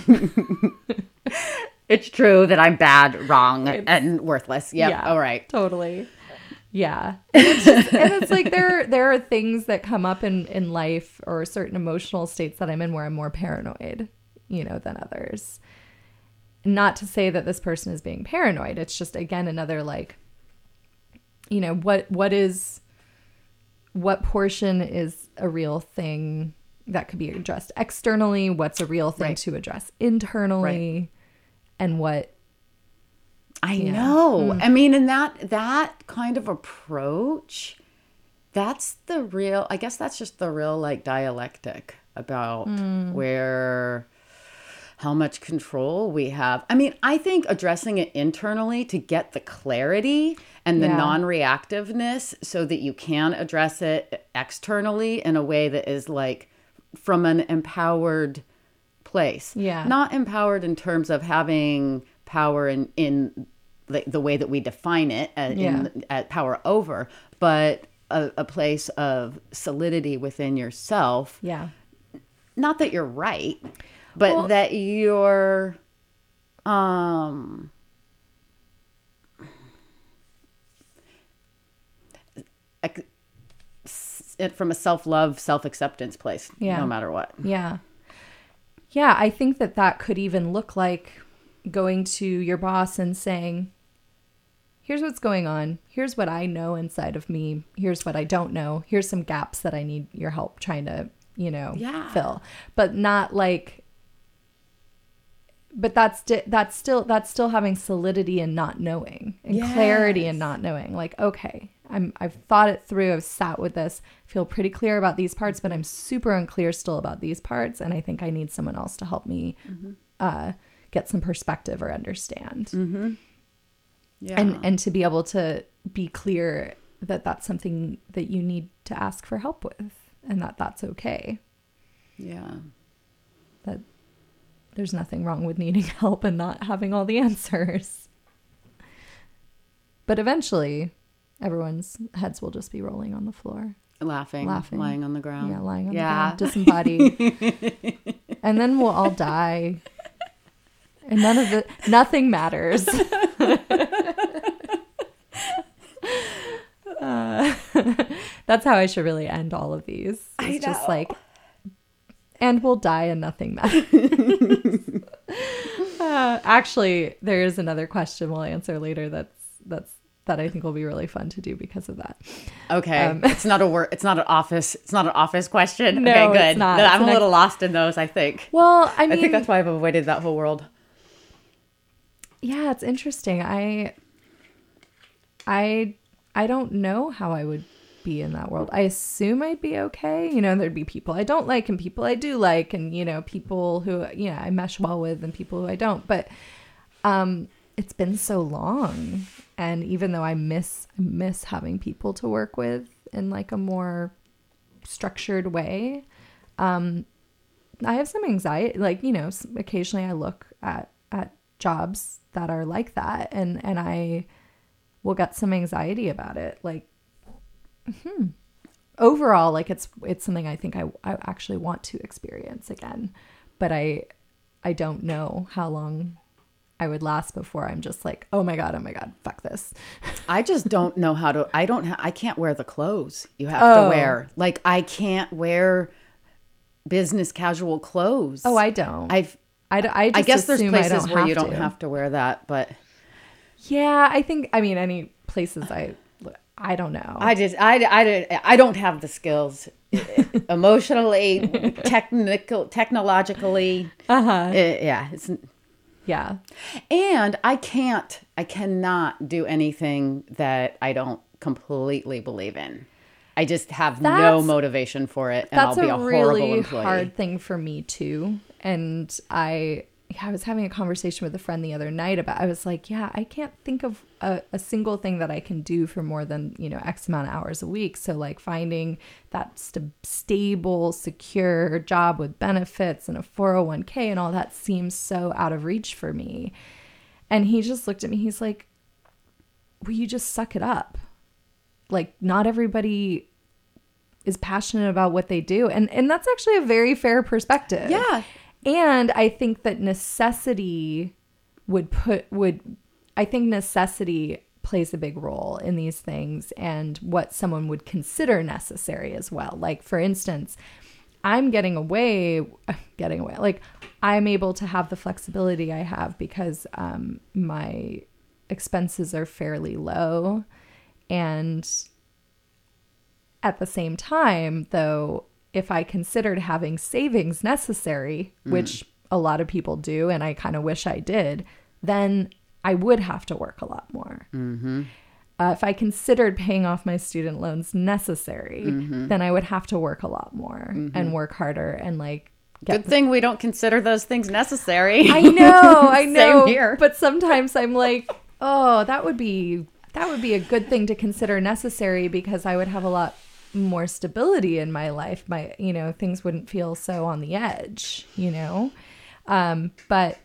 it's true that i'm bad wrong and worthless yep Yeah. all right Totally. Yeah. And it's, just, and it's like there there are things that come up in in life or certain emotional states that I'm in where I'm more paranoid, you know, than others. Not to say that this person is being paranoid. It's just again another like you know, what what is what portion is a real thing that could be addressed externally, what's a real thing Right. to address internally, and what I Yeah. know. Hmm. I mean, and that that kind of approach, that's the real. I guess that's just the real like dialectic about hmm. where how much control we have. I mean, I think addressing it internally to get the clarity and the Yeah. non-reactiveness so that you can address it externally in a way that is like from an empowered place. Yeah. Not empowered in terms of having power in in the, the way that we define it uh, in at power over, but a, a place of solidity within yourself. yeah. Not that you're right, but Well- that you're um ac- s- it from a self-love, self-acceptance place, Yeah. no matter what. Yeah. Yeah, I think that that could even look like going to your boss and saying, here's what's going on. Here's what I know inside of me. Here's what I don't know. Here's some gaps that I need your help trying to, you know, Yeah. fill. But not like but that's di- that's still that's still having solidity and not knowing and clarity and not knowing. Like okay i'm i've thought it through i've sat with this feel pretty clear about these parts but i'm super unclear still about these parts and i think i need someone else to help me uh, get some perspective or understand. Yeah. and and to be able to be clear that that's something that you need to ask for help with and that that's okay. Yeah. There's nothing wrong with needing help and not having all the answers. But eventually, everyone's heads will just be rolling on the floor. Laughing, Laughing. lying on the ground. Yeah, lying on yeah. the ground, disembodied. and then we'll all die. and none of the nothing matters. Uh, that's how I should really end all of these. I It's just know. like, and we'll die and nothing matters. Uh, actually, there is another question we'll answer later. That's that's that I think will be really fun to do because of that. Okay, Um, it's not a work. It's not an office. It's not an office question. No, okay, it's good. No, I'm an a ex- little lost in those. I think. Well, I I think that's why I've avoided that whole world. yeah, it's interesting. I I I don't know how I would be in that world. I assume I'd be okay. You know, there'd be people I don't like and people I do like and you know, people who you know, I mesh well with and people who I don't. But um it's been so long and even though I miss I miss having people to work with in like a more structured way, um I have some anxiety like, you know, occasionally I look at at jobs that are like that and and I will get some anxiety about it like hmm. overall like it's it's something I think I I actually want to experience again but I I don't know how long I would last before I'm just like oh my god oh my god fuck this I just don't know how to. I don't. Ha- I can't wear the clothes you have Oh. to wear. Like I can't wear business casual clothes. oh I don't I I've. I, I, I guess there's places where you don't to. have to wear that, but yeah I think I mean any places I I don't know I just I I I don't have the skills emotionally, technical, technologically. uh-huh Eh, yeah, it's yeah And I can't, I cannot do anything that I don't completely believe in. I just have no motivation for it, and I'll that's be a, a horrible really employee. hard thing for me too and i yeah, i was having a conversation with a friend the other night about i was like yeah i can't think of a, a single thing that i can do for more than you know x amount of hours a week. So like finding that st- stable secure job with benefits and a 401k and all that seems so out of reach for me. And he just looked at me he's like will you just suck it up. Like not everybody is passionate about what they do. And and that's actually a very fair perspective. Yeah. And i think that necessity would put would i think necessity plays a big role in these things and what someone would consider necessary as well. Like for instance i'm getting away getting away like i'm able to have the flexibility i have because um my expenses are fairly low. And at the same time, though, if I considered having savings necessary, which a lot of people do, and I kind of wish I did, then I would have to work a lot more. Mm-hmm. Uh, if I considered paying off my student loans necessary, then I would have to work a lot more and work harder and like get Good thing we don't consider those things necessary. I know, I know. Same here. But sometimes I'm like, oh, that would be that would be a good thing to consider necessary because I would have a lot more stability in my life. My, you know, things wouldn't feel so on the edge, you know. Um, but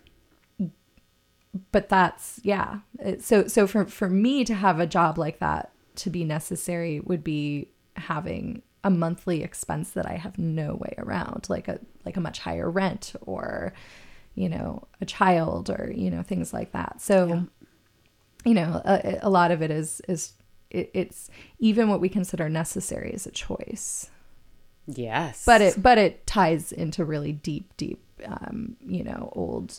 but that's yeah. It- So so for for me to have a job like that to be necessary would be having a monthly expense that I have no way around, like a like a much higher rent or you know a child or you know things like that. So you know a, a lot of it is is it, it's even what we consider necessary is a choice. Yes, but it but it ties into really deep deep um, you know old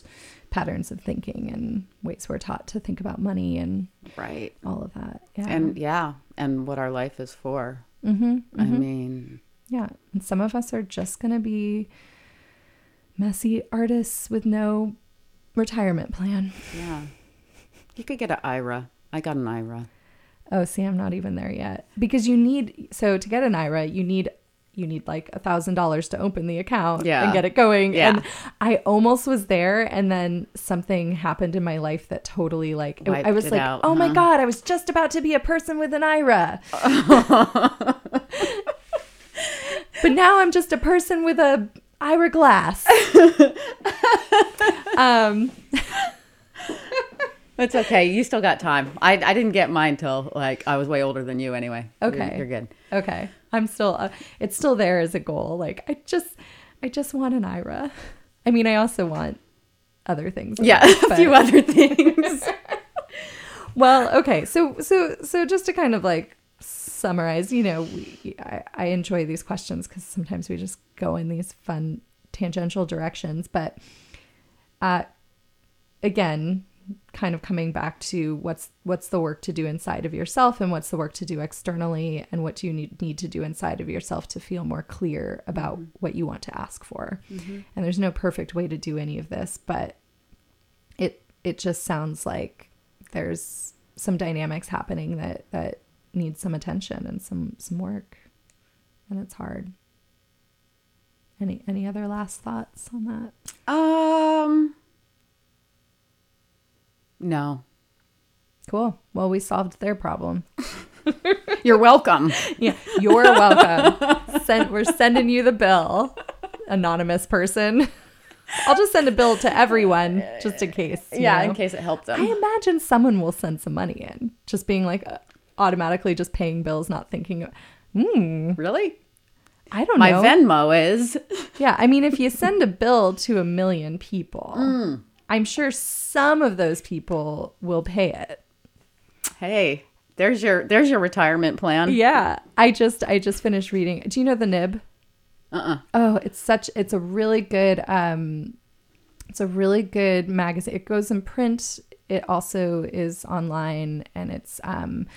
patterns of thinking and ways we're taught to think about money and right, all of that. Yeah. And yeah, and what our life is for. mm-hmm, I mean, yeah and some of us are just gonna be messy artists with no retirement plan. Yeah, you could get an IRA. I got an IRA. Oh see i'm not even there yet. Because you need so to get an ira you need you need like a thousand dollars to open the account Yeah. and get it going. Yeah. and i almost was there and then something happened in my life that totally like it- i was like out, oh my god i was just about to be a person with an ira but now i'm just a person with a ira glass. Um It's okay. You still got time. I, I didn't get mine till like I was way older than you anyway. You're- Okay. you're, good. okay i'm still uh, it's still there as a goal like i just i just want an ira i mean i also want other things. Yeah, a few other things. Well, okay. So so so just to kind of like summarize, you know, we, I, I enjoy these questions because sometimes we just go in these fun tangential directions, but uh, again, kind of coming back to what's what's the work to do inside of yourself and what's the work to do externally and what do you need, need to do inside of yourself to feel more clear about what you want to ask for. And there's no perfect way to do any of this but it it just sounds like there's some dynamics happening that that need some attention and some some work. And it's hard. Any any other last thoughts on that? Um, no. cool well we solved their problem You're welcome. yeah you're welcome Send, we're sending you the bill anonymous person i'll just send a bill to everyone just in case you yeah, know? in case it helped them. I imagine someone will send some money in, just being like uh, automatically just paying bills, not thinking, hmm, really? I don't My know. My Venmo is. yeah, I mean, if you send a bill to a million people, Mm. I'm sure some of those people will pay it. Hey, there's your there's your retirement plan. Yeah, I just I just finished reading. Do you know the Nib? Uh-uh. Oh, it's such it's a really good um it's a really good magazine. It goes in print. It also is online and it's um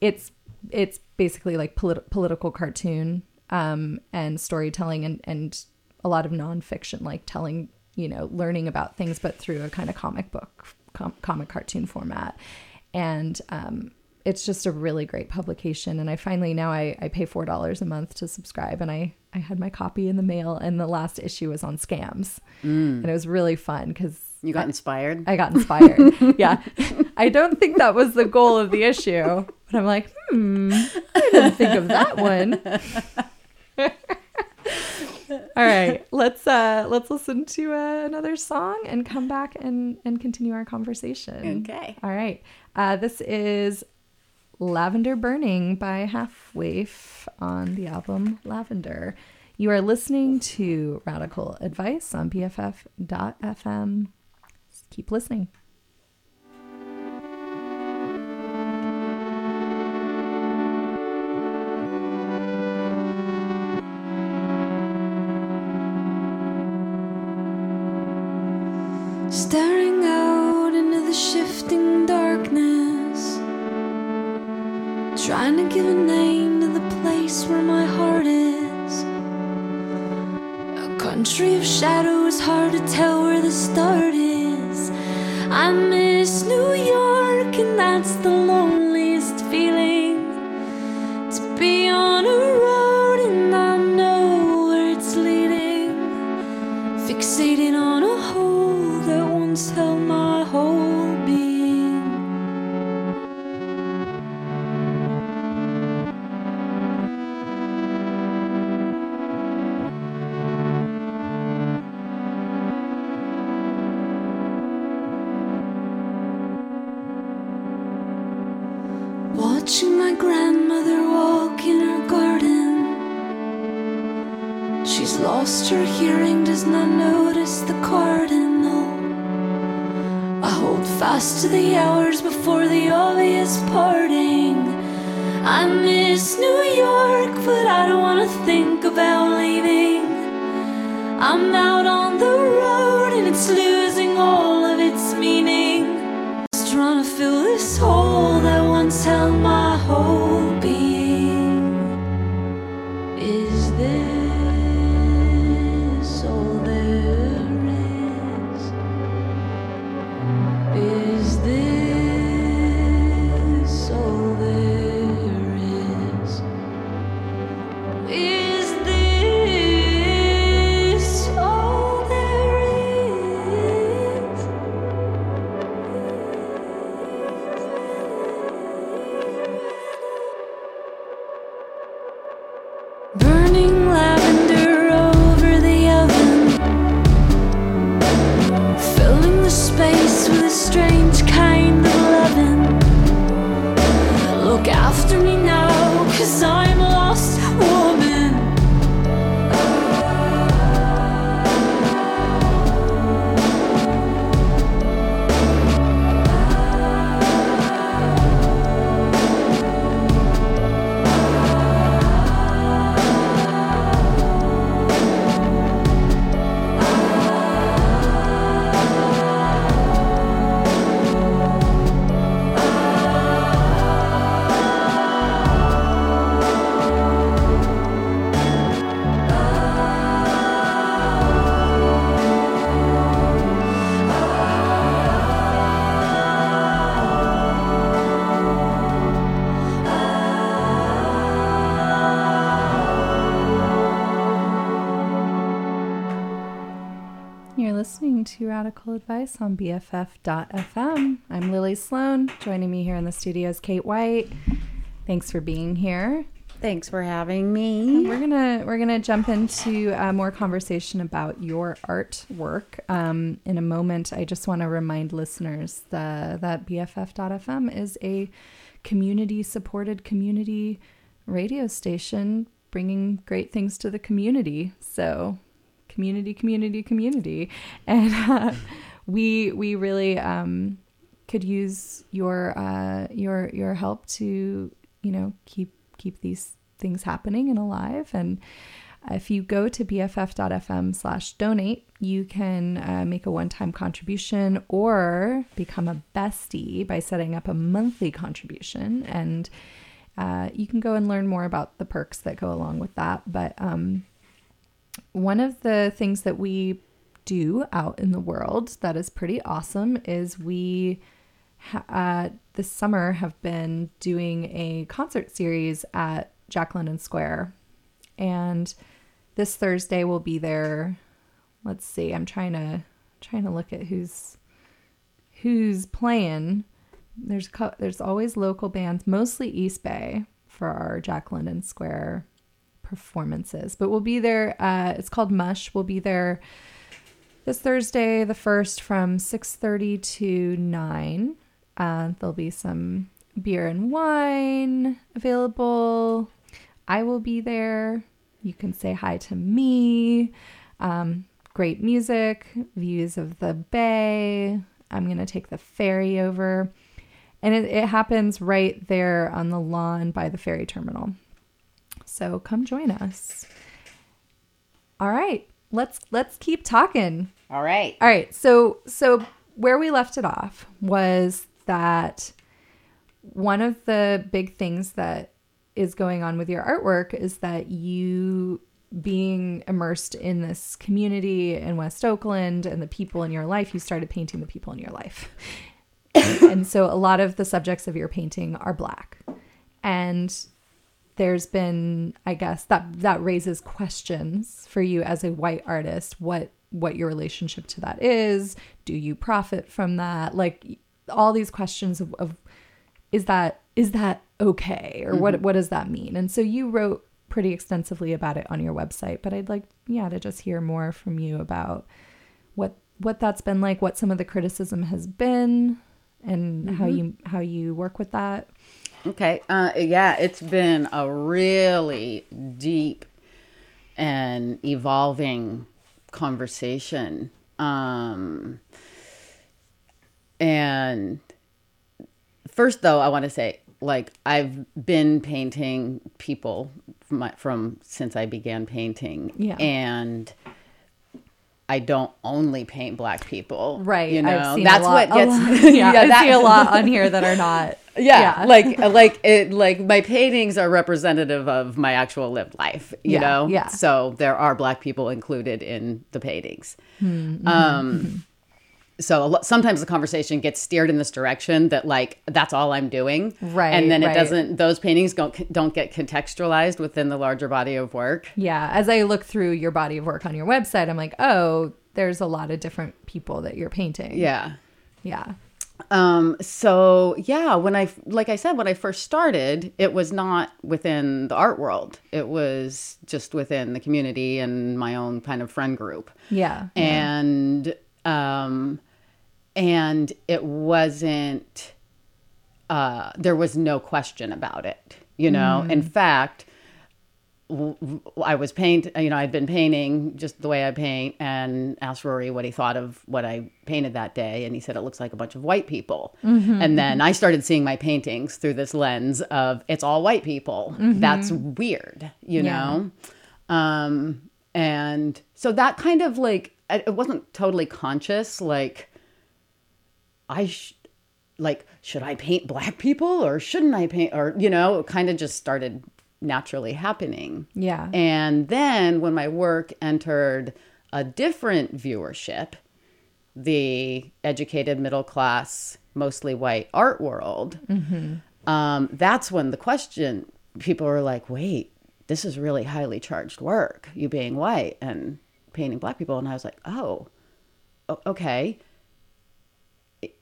it's it's basically like polit- political cartoon um and storytelling and and a lot of nonfiction like telling, you know, learning about things but through a kind of comic book com- comic cartoon format. And um it's just a really great publication and i finally now i, I pay four dollars a month to subscribe and i i had my copy in the mail and the last issue was on scams. And it was really fun because You got inspired. i got inspired. Yeah. I don't think that was the goal of the issue but i'm like hmm i didn't think of that one all right let's uh let's listen to uh, another song and come back and and continue our conversation Okay. all right uh this is Lavender Burning by Half Waif on the album Lavender. You are listening to Radical Advice on BFF.fm. Keep listening. Trying to give a name to the place where my heart is. A country of shadows, hard to tell where the start is. I miss New York, trying to fill this hole that once held my whole being. Radical Advice on BFF.fm. I'm Lily Sloan. Joining me here in the studio is Kate White. Thanks for being here. Thanks for having me. We're gonna we're gonna jump into uh, more conversation about your artwork um, in a moment. I just want to remind listeners the, that BFF.fm is a community supported community radio station bringing great things to the community. So community, community, community, and uh, we we really um, could use your uh, your your help to you know keep keep these things happening and alive. And if you go to bff.fm slash donate, you can uh, make a one time contribution or become a bestie by setting up a monthly contribution. And uh, you can go and learn more about the perks that go along with that. But um, one of the things that we do out in the world that is pretty awesome is we uh, this summer have been doing a concert series at Jack London Square, and this Thursday we'll be there. Let's see, I'm trying to trying to look at who's who's playing. There's co- there's always local bands, mostly East Bay for our Jack London Square performances. But we'll be there. Uh, it's called Mush. We'll be there this Thursday, the first, from six thirty to nine. Uh, there'll be some beer and wine available. I will be there. You can say hi to me. Um, great music, views of the bay. I'm going to take the ferry over. And it, it happens right there on the lawn by the ferry terminal. So come join us. All right, let's let's keep talking. All right. All right. So so where we left it off was that one of the big things that is going on with your artwork is that you being immersed in this community in West Oakland and the people in your life, you started painting the people in your life. and so a lot of the subjects of your painting are black. And there's been I guess that that raises questions for you as a white artist what what your relationship to that is. Do you profit from that? Like all these questions of, of is that is that okay? Or what mm-hmm. what does that mean? And so you wrote pretty extensively about it on your website but I'd like yeah to just hear more from you about what what that's been like what some of the criticism has been and how mm-hmm. you how you work with that Okay. Uh, yeah, it's been a really deep and evolving conversation. Um, and first, though, I want to say, like, I've been painting people from, my, from since I began painting, Yeah. and I don't only paint black people, Right. You know, that's what gets. lot- yeah, I that- see a lot on here that are not. yeah, yeah. like like it like my paintings are representative of my actual lived life you Yeah, know yeah. so there are black people included in the paintings Hmm, um mm-hmm. So a lo- sometimes the conversation gets steered in this direction that like that's all i'm doing Right, and then it right. doesn't those paintings don't don't get contextualized within the larger body of work Yeah. As I look through your body of work on your website, I'm like, oh, there's a lot of different people that you're painting. yeah Yeah. Um, so yeah, when I, like I said, when I first started, it was not within the art world. It was just within the community and my own kind of friend group. Yeah. And, um, and it wasn't, uh, there was no question about it, you know? In fact, I was paint, you know, I'd been painting just the way I paint and asked Rory what he thought of what I painted that day. And he said, it looks like a bunch of white people. And then I started seeing my paintings through this lens of it's all white people. That's weird, you Yeah. know? Um, and so that kind of like, it wasn't totally conscious. Like, I, sh- like, should I paint black people or shouldn't I paint, or, you know, it kind of just started naturally happening. Yeah. And then when my work entered a different viewership, the educated middle class, mostly white art world, um, that's when the question people were like, wait, this is really highly charged work, you being white and painting black people. And I was like, oh, okay,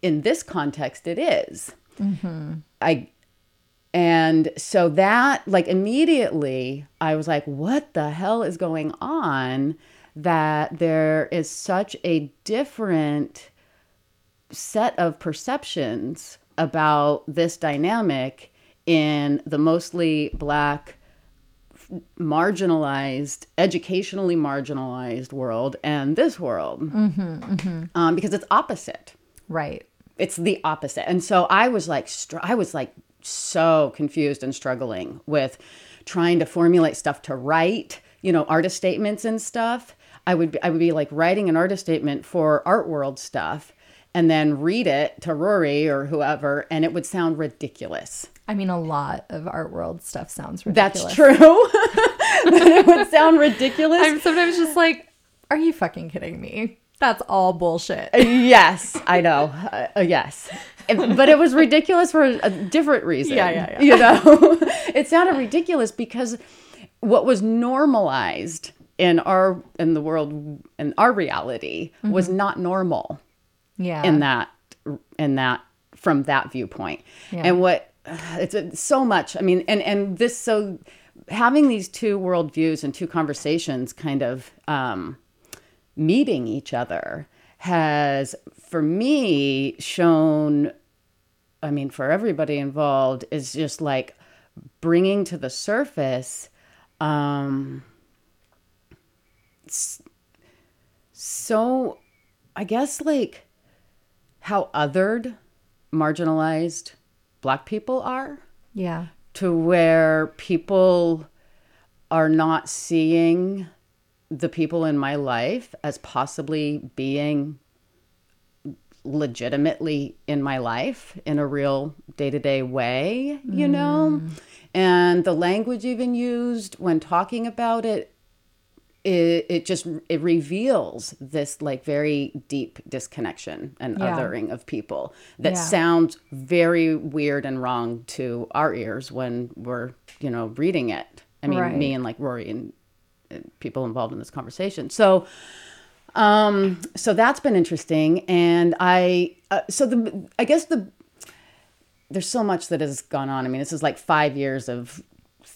in this context, it is. Mm-hmm. I and so that like immediately I was like, what the hell is going on? That there is such a different set of perceptions about this dynamic in the mostly black marginalized educationally marginalized world and this world. Um, because it's opposite. Right. it's the opposite. And so i was like str- i was like so confused and struggling with trying to formulate stuff to write you know artist statements and stuff. I would be, i would be like writing an artist statement for art world stuff and then read it to rory or whoever and it would sound ridiculous I mean, a lot of art world stuff sounds ridiculous. that's true but it would sound ridiculous I'm sometimes just like, are you fucking kidding me? That's all bullshit. yes, I know. Uh, uh, yes. It- but it was ridiculous for a different reason. Yeah, yeah, yeah. You know, it sounded ridiculous because what was normalized in our in the world in our reality was not normal Yeah. in that in that from that viewpoint Yeah. and what it's, it's so much i mean and and this so having these two worldviews and two conversations kind of um meeting each other has for me shown i mean for everybody involved is just like bringing to the surface um so i guess like how othered marginalized black people are yeah. to where people are not seeing the people in my life as possibly being legitimately in my life in a real day-to-day way you know mm. and the language even used when talking about it it, it just it reveals this like very deep disconnection and Yeah. othering of people that Yeah. sounds very weird and wrong to our ears when we're you know reading it i mean Right. me and like rory and, people involved in this conversation so um so that's been interesting and i uh, so the i guess the there's so much that has gone on i mean this is like five years of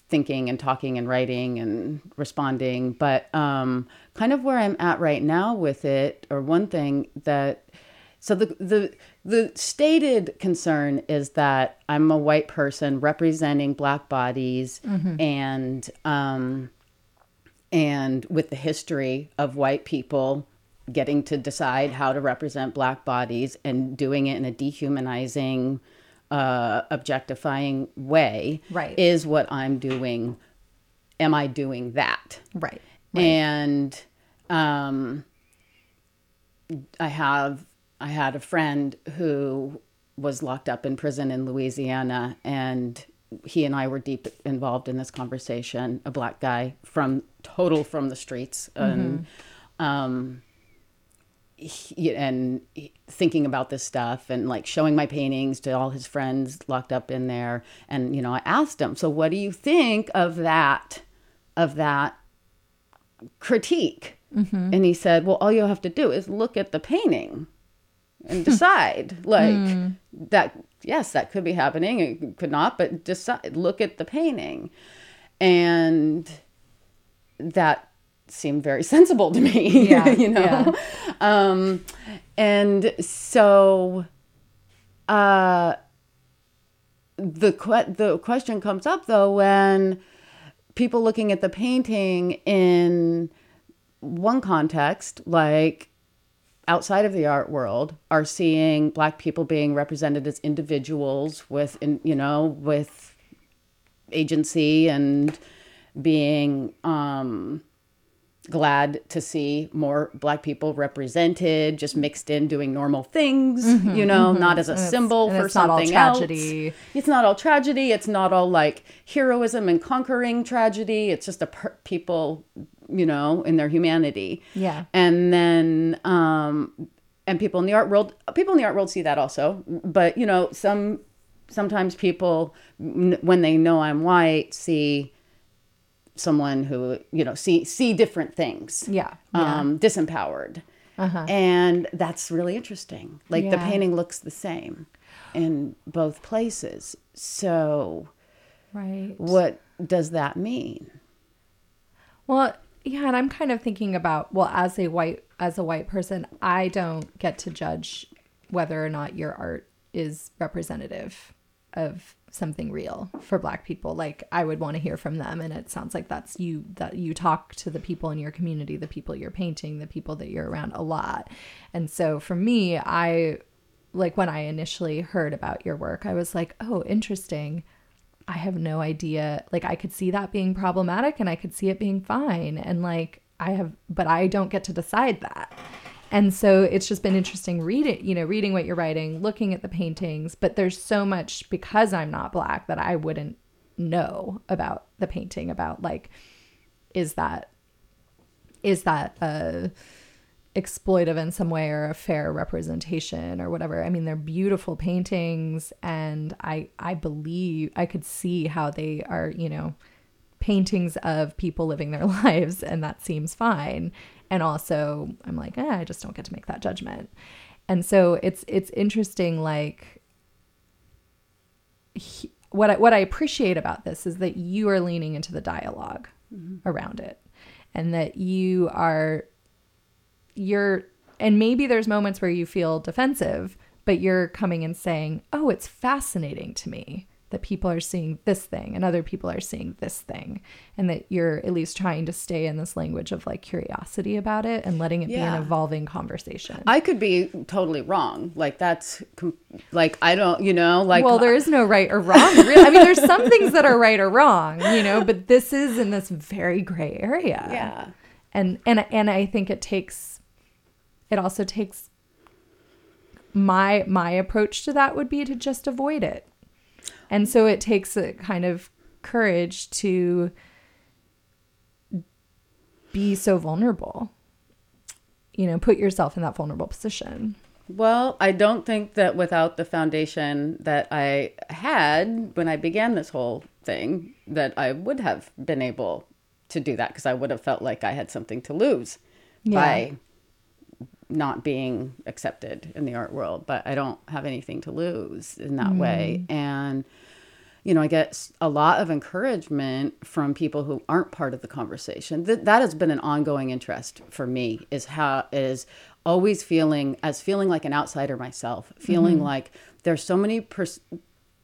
thinking and talking and writing and responding. But um kind of where i'm at right now with it or one thing that so the the the stated concern is that i'm a white person representing black bodies and um and with the history of white people getting to decide how to represent black bodies and doing it in a dehumanizing uh objectifying way Right. is what i'm doing am i doing that Right. and um i have i had a friend who was locked up in prison in louisiana and he and i were deep involved in this conversation a black guy from total from the streets and um he, and thinking about this stuff and like showing my paintings to all his friends locked up in there. And you know i asked him so what do you think of that of that critique? Mm-hmm. And he said well all you have to do is look at the painting and decide. Like hmm. that yes that could be happening it could not but decide look at the painting. And that seemed very sensible to me Yeah, you know yeah. um and so uh the que- the question comes up though when people looking at the painting in one context like outside of the art world are seeing black people being represented as individuals with in, you know with agency and being um glad to see more black people represented just mm-hmm. mixed in doing normal things mm-hmm, you know mm-hmm. not as a symbol for it's not all something tragedy. else it's not all tragedy. It's not all like heroism and conquering tragedy. It's just a per- people you know in their humanity. Yeah. and then um and people in the art world people in the art world see that also. But you know some sometimes people when they know i'm white see someone who you know see see different things Yeah. Yeah. um disempowered and that's really interesting. Like the painting looks the same in both places. So Right. what does that mean? Well, yeah, and I'm kind of thinking about well, as a white as a white person, I don't get to judge whether or not your art is representative of something real for black people. Like I would want to hear from them and it sounds like that's you that you talk to the people in your community, the people you're painting, the people that you're around a lot. And so for me, I like when I initially heard about your work, I was like, "Oh, interesting." I have no idea. Like I could see that being problematic and I could see it being fine. And like I have but I don't get to decide that. And so it's just been interesting reading, you know, reading what you're writing, looking at the paintings, but there's so much because I'm not black that I wouldn't know about the painting about like is that is that uh exploitive in some way or a fair representation or whatever. I mean, they're beautiful paintings and I I believe I could see how they are, you know, paintings of people living their lives and that seems fine. And also I'm like, eh, I just don't get to make that judgment. And so it's it's interesting like he, what I, what I appreciate about this is that you are leaning into the dialog around it and that you are you're and maybe there's moments where you feel defensive but you're coming and saying oh it's fascinating to me that people are seeing this thing and other people are seeing this thing and that you're at least trying to stay in this language of like curiosity about it and letting it be an evolving conversation I could be totally wrong. Like that's like I don't, you know, like well there is no right or wrong really i mean there's some things that are right or wrong you know but this is in this very gray area yeah. and and and I think it takes it also takes my my approach to that would be to just avoid it. And so it takes a kind of courage to be so vulnerable. You know, put yourself in that vulnerable position. Well, I don't think that without the foundation that I had when I began this whole thing, that I would have been able to do that because I would have felt like I had something to lose by not being accepted in the art world. But I don't have anything to lose in that mm. way. And, you know, I get a lot of encouragement from people who aren't part of the conversation. That that has been an ongoing interest for me is how is always feeling as feeling like an outsider myself, feeling mm-hmm. like there's so many pers-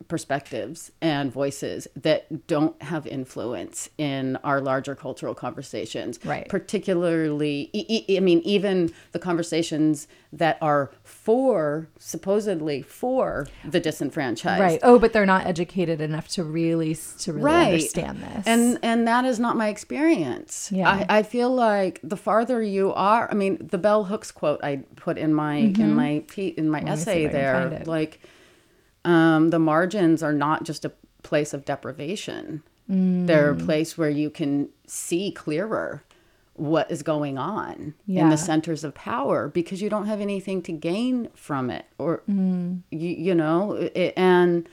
perspectives and voices that don't have influence in our larger cultural conversations Right. particularly e- e- i mean even the conversations that are for supposedly for the disenfranchised Right. Oh, but they're not educated enough to really to really right understand this. and and that is not my experience Yeah. I, I feel like the farther you are i mean the bell hooks quote i put in my in my in my Mm-hmm. essay there it. like um the margins are not just a place of deprivation they're a Mm. place where you can see clearer what is going on in the centers of power because you don't have anything to gain from it or Mm. you, you know it, and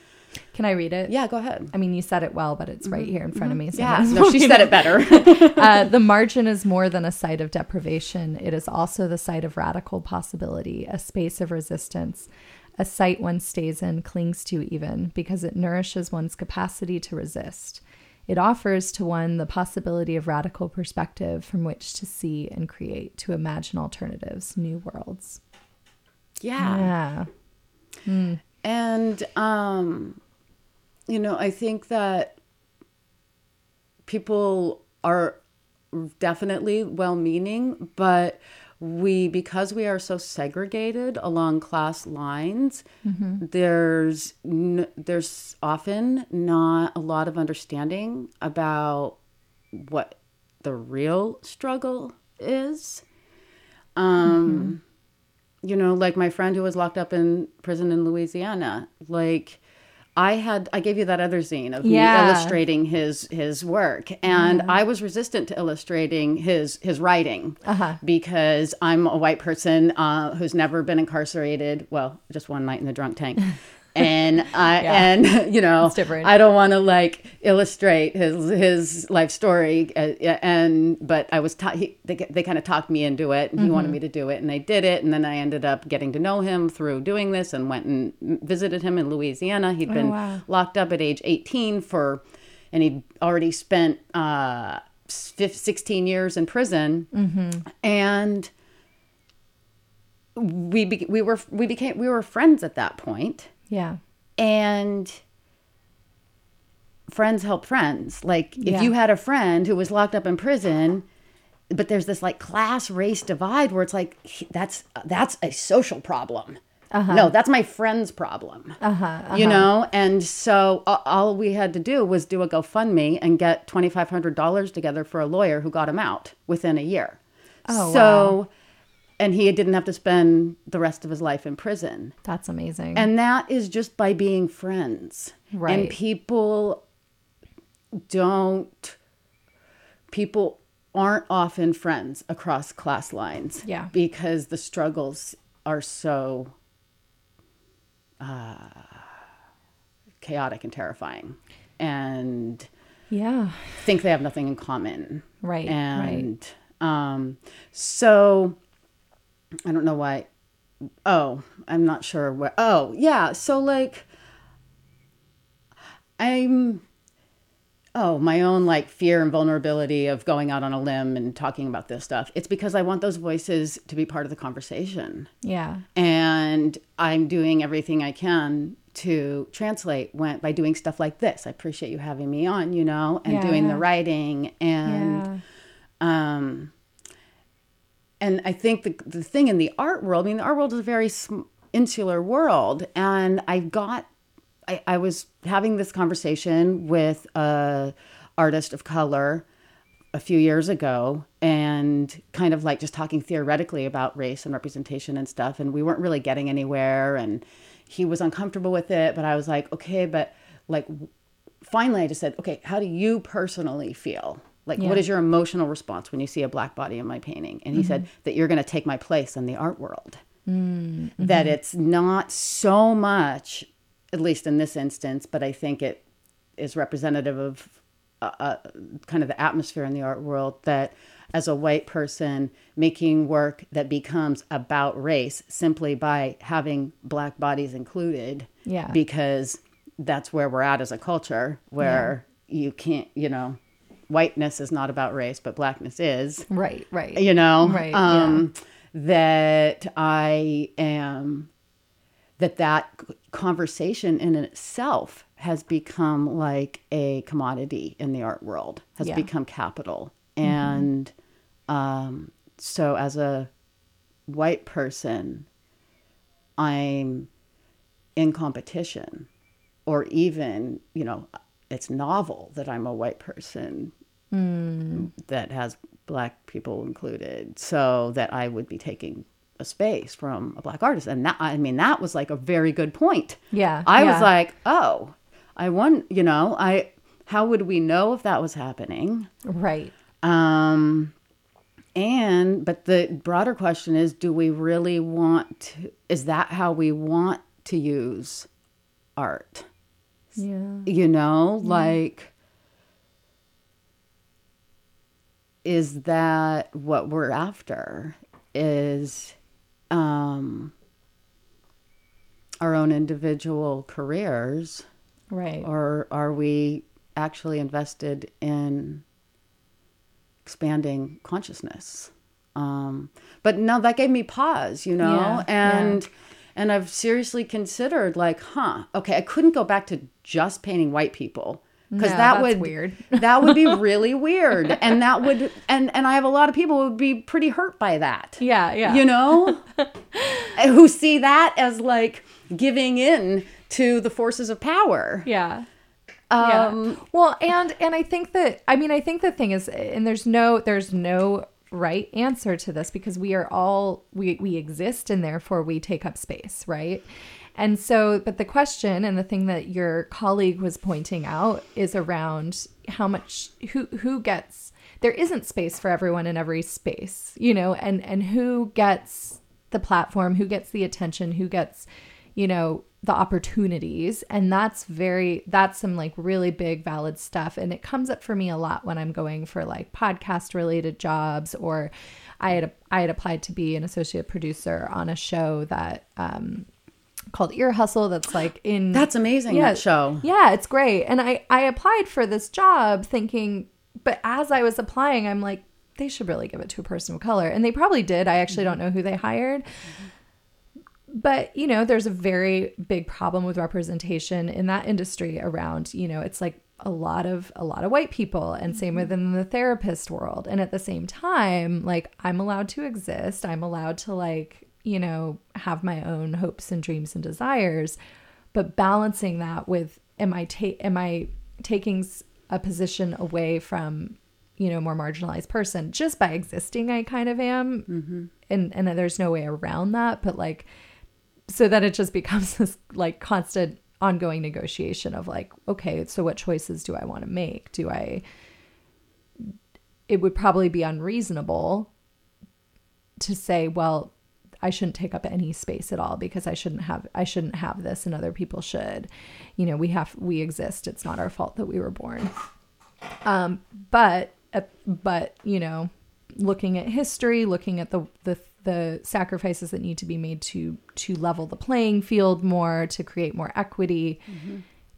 Can I read it? yeah go ahead I mean, you said it well, but it's right here in front of me. So yeah no she said it. it better uh, the margin is more than a site of deprivation. It is also the site of radical possibility, a space of resistance, a site one stays in, clings to even, because it nourishes one's capacity to resist. It offers to one the possibility of radical perspective from which to see and create, to imagine alternatives, new worlds. yeah Yeah. And um you know, I think that people are definitely well-meaning, but we because we are so segregated along class lines, there's n- there's often not a lot of understanding about what the real struggle is. Um you know, like my friend who was locked up in prison in Louisiana. Like I had I gave you that other zine of me illustrating his his work. And I was resistant to illustrating his his writing because I'm a white person uh, who's never been incarcerated, well, just one night in the drunk tank. and I Yeah. and you know I don't want to like illustrate his his life story uh, and but I was ta- he, they they kind of talked me into it and he Mm-hmm. wanted me to do it and I did it and then I ended up getting to know him through doing this and went and visited him in Louisiana he'd been Oh, wow. locked up at age 18 for and he'd already spent uh 15, 16 years in prison Mm-hmm. and we be, we were we became we were friends at that point Yeah. and friends help friends. Like Yeah. if you had a friend who was locked up in prison but there's this like class race divide where it's like that's that's a social problem. No that's my friend's problem. Uh-huh. you know? And so all we had to do was do a gofundme and get $2500 together for a lawyer who got him out within a year. Oh, so and he didn't have to spend the rest of his life in prison That's amazing. and that is just by being friends. Right. And people don't, people aren't often friends across class lines. Yeah. Because the struggles are so uh, chaotic and terrifying. And yeah. think they have nothing in common. Right, And um, so I don't know why. Oh, I'm not sure where. Oh, yeah. So like, I'm. Oh, my own like fear and vulnerability of going out on a limb and talking about this stuff. It's because I want those voices to be part of the conversation Yeah. and I'm doing everything I can to translate when by doing stuff like this. I appreciate you having me on, you know, and Yeah, doing the writing and Yeah. um and I think the the thing in the art world, I mean the art world is a very insular world. And I got I, I was having this conversation with a artist of color a few years ago and kind of like just talking theoretically about race and representation and stuff. And we weren't really getting anywhere. And he was uncomfortable with it. But i was like okay but like finally i just said okay how do you personally feel like Yeah. what is your emotional response when you see a black body in my painting? And he said that you're going to take my place in the art world. That it's not so much at least in this instance but i think it is representative of uh, uh, kind of the atmosphere in the art world that as a white person making work that becomes about race simply by having black bodies included Yeah. because that's where we're at as a culture where you can't you know whiteness is not about race but blackness is Right. Right. you know Right, um that i am that that conversation in itself has become like a commodity in the art world has Yeah. become capital and um so as a white person i'm in competition or even you know it's novel that i'm a white person that has black people included so that i would be taking a space from a black artist. And that i mean that was like a very good point. Yeah, i was like oh i want you know i how would we know if that was happening? Right. um and but the broader question is do we really want to is that how we want to use art? Yeah. you know like is that what we're after is um our own individual careers. Right. or are we actually invested in expanding consciousness? Um but no that gave me pause you know? Yeah, and and i've seriously considered like huh okay i couldn't go back to just painting white people because No, that would weird. that would be really weird and that would and and i have a lot of people who would be pretty hurt by that Yeah. Yeah. you know who see that as like giving in to the forces of power Yeah. um yeah. Well, and and I think that I mean I think the thing is, and there's no there's no right answer to this because we are all we we exist and therefore we take up space, right? And so, but the question and the thing that your colleague was pointing out is around how much who who gets there isn't space for everyone in every space, you know, and and who gets the platform, who gets the attention, who gets, you know, the opportunities. And that's very that's some like really big valid stuff. And it comes up for me a lot when i'm going for like podcast related jobs or i had i had applied to be an associate producer on a show that um called ear hustle that's like in That's amazing. Yeah. That show. yeah, it's great. And I I applied for this job thinking, but as I was applying, I'm like, they should really give it to a person of color, and they probably did. I actually don't mm-hmm. know who they hired. But you know, there's a very big problem with representation in that industry around, you know, it's like a lot of a lot of white people and same mm-hmm. within the therapist world. And at the same time, like I'm allowed to exist. I'm allowed to like, you know, have my own hopes and dreams and desires but balancing that with am i ta- am i taking a position away from you know more marginalized person just by existing i kind of am? Mm-hmm. And and there's no way around that but like so that it just becomes this like constant ongoing negotiation of like okay so what choices do i want to make? Do i it would probably be unreasonable to say well i shouldn't take up any space at all because i shouldn't have i shouldn't have this and other people should. You know we have we exist. It's not our fault that we were born. Um but uh, but you know looking at history looking at the the the sacrifices that need to be made to to level the playing field more to create more equity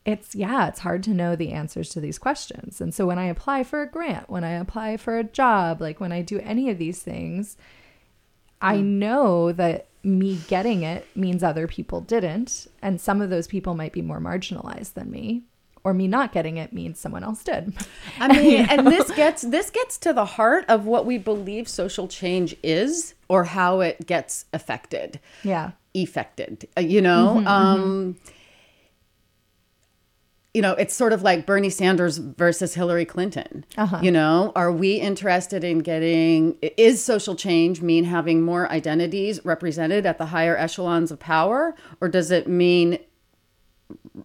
it's yeah it's hard to know the answers to these questions. And so when i apply for a grant when i apply for a job like when i do any of these things i know that me getting it means other people didn't and some of those people might be more marginalized than me or me not getting it means someone else did. I mean, and this gets this gets to the heart of what we believe social change is or how it gets affected. yeah. Effected uh, you know? Um you know it's sort of like bernie sanders versus hillary clinton. You know are we interested in getting is social change mean having more identities represented at the higher echelons of power or does it mean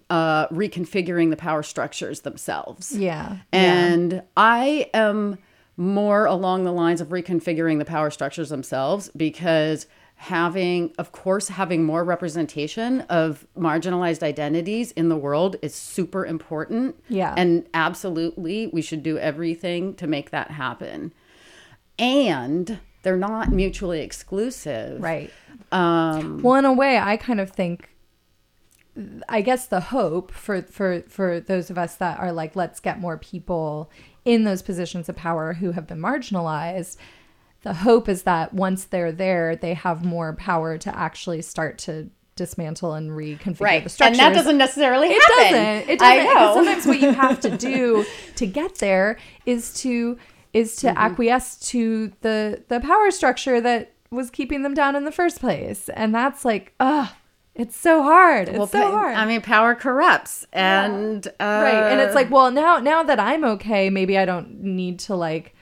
uh reconfiguring the power structures themselves? Yeah. And I am more along the lines of reconfiguring the power structures themselves because having, of course, having more representation of marginalized identities in the world is super important. Yeah. And absolutely, we should do everything to make that happen. And they're not mutually exclusive. right Um, Well, in a way, I kind of think, I guess the hope for for for those of us that are like, let's get more people in those positions of power who have been marginalized. The hope is that once they're there, they have more power to actually start to dismantle and reconfigure right. the structure. And that doesn't necessarily happen. it happen. doesn't. It I doesn't. Because know. sometimes what you have to do to get there is to is to Mm-hmm. acquiesce to the the power structure that was keeping them down in the first place, and that's like, ugh, it's so hard. It's so hard. I mean, power corrupts, and uh, right, and it's like, well, now now that I'm okay, maybe I don't need to like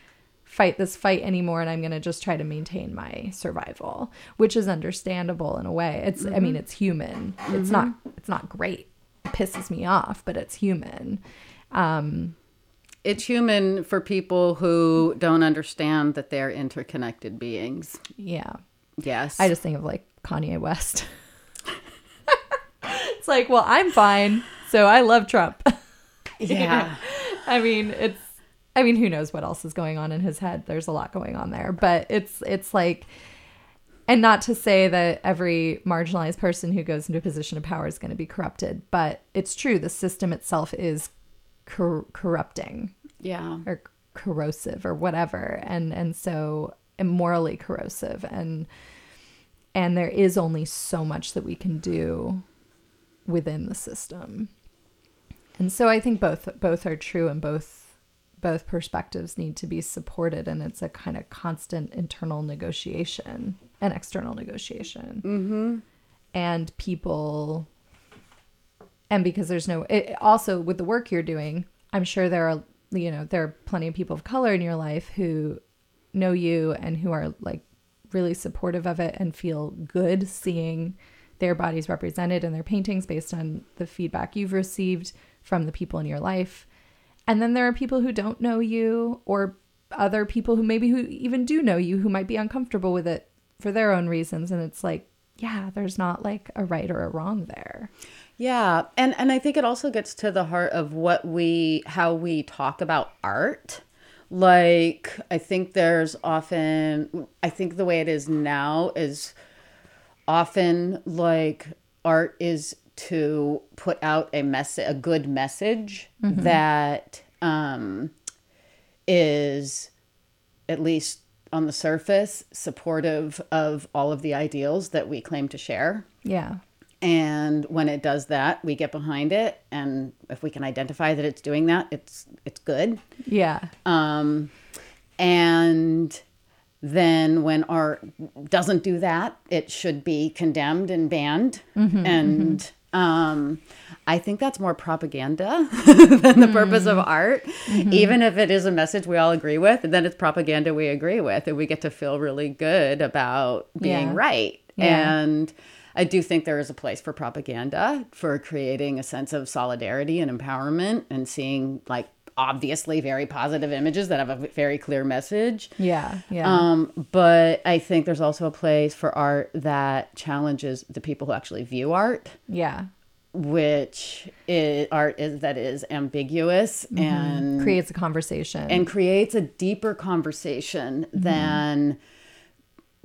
fight this fight anymore and I'm going to just try to maintain my survival, which is understandable in a way. It's I mean, it's human. It's not it's not great. It pisses me off, but it's human. Um it's human for people who don't understand that they're interconnected beings. yeah. Yes, I just think of like Kanye West. it's like, well, I'm fine, so I love Trump. yeah. I mean, it's I mean, who knows what else is going on in his head? There's a lot going on there, but it's it's like and not to say that every marginalized person who goes into a position of power is going to be corrupted, but it's true the system itself is cor- corrupting. Yeah. or corrosive or whatever. And and so and morally corrosive. And and there is only so much that we can do within the system. And so i think both both are true and both both perspectives need to be supported and it's a kind of constant internal negotiation and external negotiation mm-hmm. and people and because there's no it, also with the work you're doing i'm sure there are you know there are plenty of people of color in your life who know you and who are like really supportive of it and feel good seeing their bodies represented in their paintings based on the feedback you've received from the people in your life and then there are people who don't know you or other people who maybe who even do know you who might be uncomfortable with it for their own reasons and it's like yeah, there's not like a right or a wrong there. Yeah, and and I think it also gets to the heart of what we how we talk about art. Like I think there's often I think the way it is now is often like art is to put out a message a good message that um is at least on the surface supportive of all of the ideals that we claim to share. Yeah. And when it does that, we get behind it, and if we can identify that it's doing that, it's it's good. Yeah. Um, and then when art doesn't do that, it should be condemned and banned. and um, I think that's more propaganda than the purpose of art. Even if it is a message we all agree with, then it's propaganda we agree with, and we get to feel really good about being Yeah. right. Yeah. And I do think there is a place for propaganda for creating a sense of solidarity and empowerment and seeing like obviously very positive images that have a very clear message. Yeah. Yeah. Um, but I think there's also a place for art that challenges the people who actually view art, yeah. which is art is that is ambiguous and Creates a conversation. and creates a deeper conversation than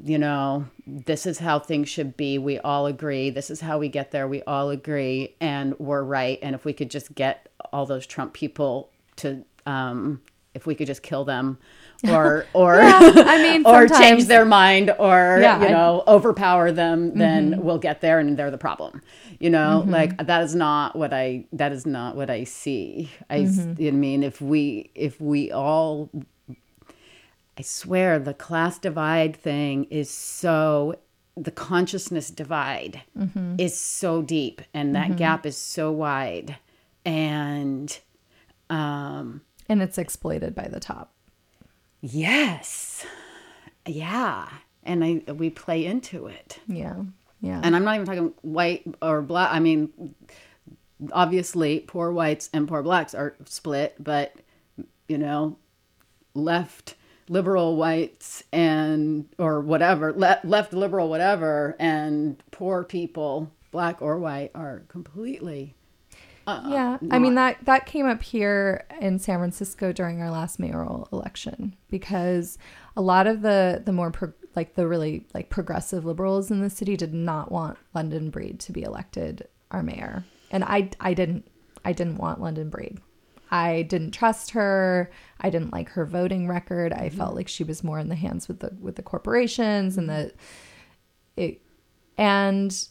you know this is how things should be we all agree this is how we get there we all agree and we're right and if we could just get all those trump people to um if we could just kill them or or I mean, or change their mind or Yeah, you I- know overpower them mm-hmm. then we'll get there and they're the problem you know? Mm-hmm. Like that is not what i that is not what i see. Mm-hmm. I mean if we if we all i swear the class divide thing is so the consciousness divide is so deep and that gap is so wide and um and it's exploited by the top. yes yeah and i we play into it Yeah. Yeah. and I'm not even talking white or black. I mean, obviously, poor whites and poor blacks are split, but you know, left liberal whites and or whatever, le- left liberal whatever, and poor people, black or white, are completely. Uh-uh. yeah. I mean that that came up here in San Francisco during our last mayoral election because a lot of the the more pro- like the really like progressive liberals in the city did not want London Breed to be elected our mayor. And I I didn't I didn't want London Breed. I didn't trust her. I didn't like her voting record. I felt like she was more in the hands with the with the corporations and the it and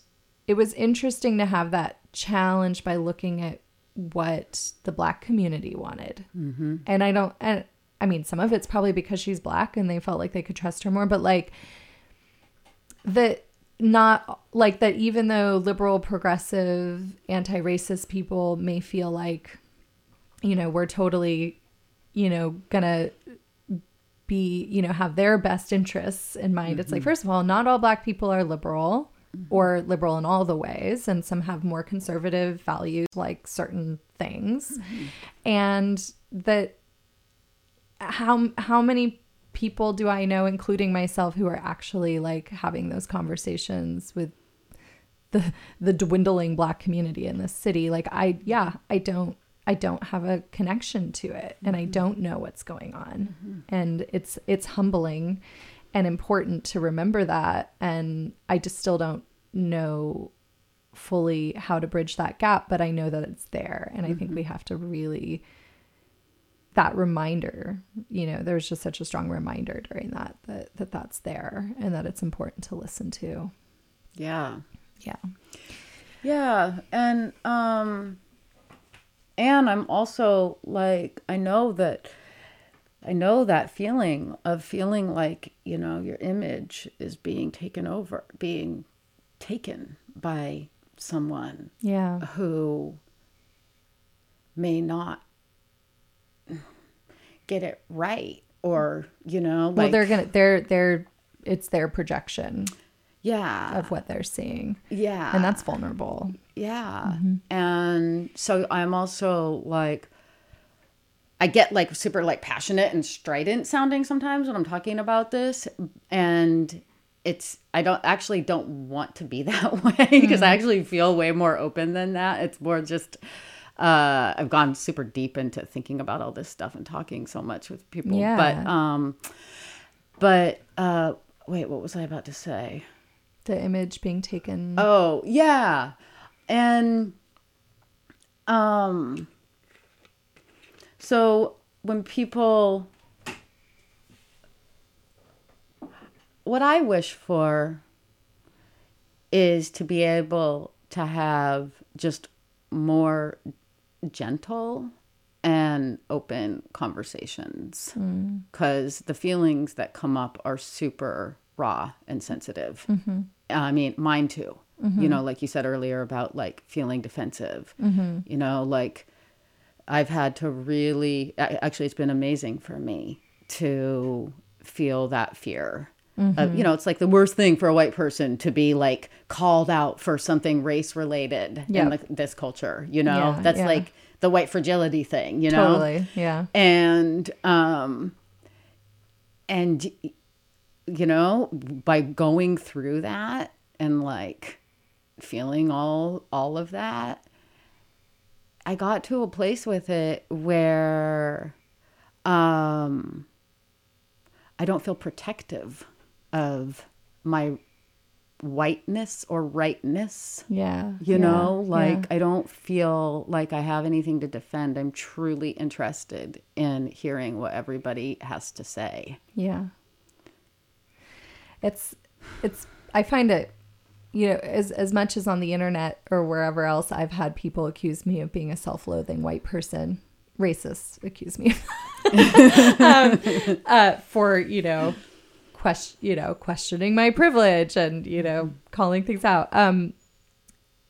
it was interesting to have that challenge by looking at what the black community wanted. Mm-hmm. and i don't and i mean some of it's probably because she's black and they felt like they could trust her more but like that not like that even though liberal progressive anti-racist people may feel like you know we're totally you know gonna be you know have their best interests in mind it's like first of all not all black people are liberal Mm-hmm. or liberal in all the ways and some have more conservative values like certain things. Mm-hmm. And that how how many people do i know including myself who are actually like having those conversations with the the dwindling black community in this city? Like i yeah i don't i don't have a connection to it and i mm-hmm. don't know what's going on. And it's it's humbling and important to remember that. And i just still don't know fully how to bridge that gap but i know that it's there. And i think we have to really that reminder you know there's just such a strong reminder during that that, that that's there and that it's important to listen to. Yeah. yeah. Yeah, and um and I'm also like I know that I know that feeling of feeling like, you know, your image is being taken over, being taken by someone yeah who may not get it right or, you know, like well they're gonna they're they're it's their projection yeah. of what they're seeing Yeah. and that's vulnerable Yeah. Mm-hmm. And so I'm also like I get like super like passionate and strident sounding sometimes when I'm talking about this and it's I don't actually don't want to be that way because I actually feel way more open than that. It's more just uh, I've gone super deep into thinking about all this stuff and talking so much with people. Yeah. But um, but uh, wait, what was I about to say? The image being taken. Oh yeah, and um, so when people, what I wish for is to be able to have just more gentle and open conversations mm. because the feelings that come up are super raw and sensitive. Mm-hmm. I mean, mine too. You mm-hmm. know, like you said earlier about like feeling defensive. Mm-hmm. You know, like I've had to really, actually, it's been amazing for me to feel that fear. Uh, you know, it's like the worst thing for a white person to be like called out for something race related in Yep. the, this culture. You know, Yeah, that's yeah. like the white fragility thing. You know, Totally. Yeah. and um and you know by going through that and like feeling all all of that i got to a place with it where um i don't feel protective of my whiteness or rightness Yeah. you yeah, know like yeah. i don't feel like i have anything to defend i'm truly interested in hearing what everybody has to say Yeah. It's it's I find it you know as as much as on the internet or wherever else I've had people accuse me of being a self-loathing white person, racist accuse me um, uh, for, you know, question, you know, questioning my privilege and, you know, calling things out. Um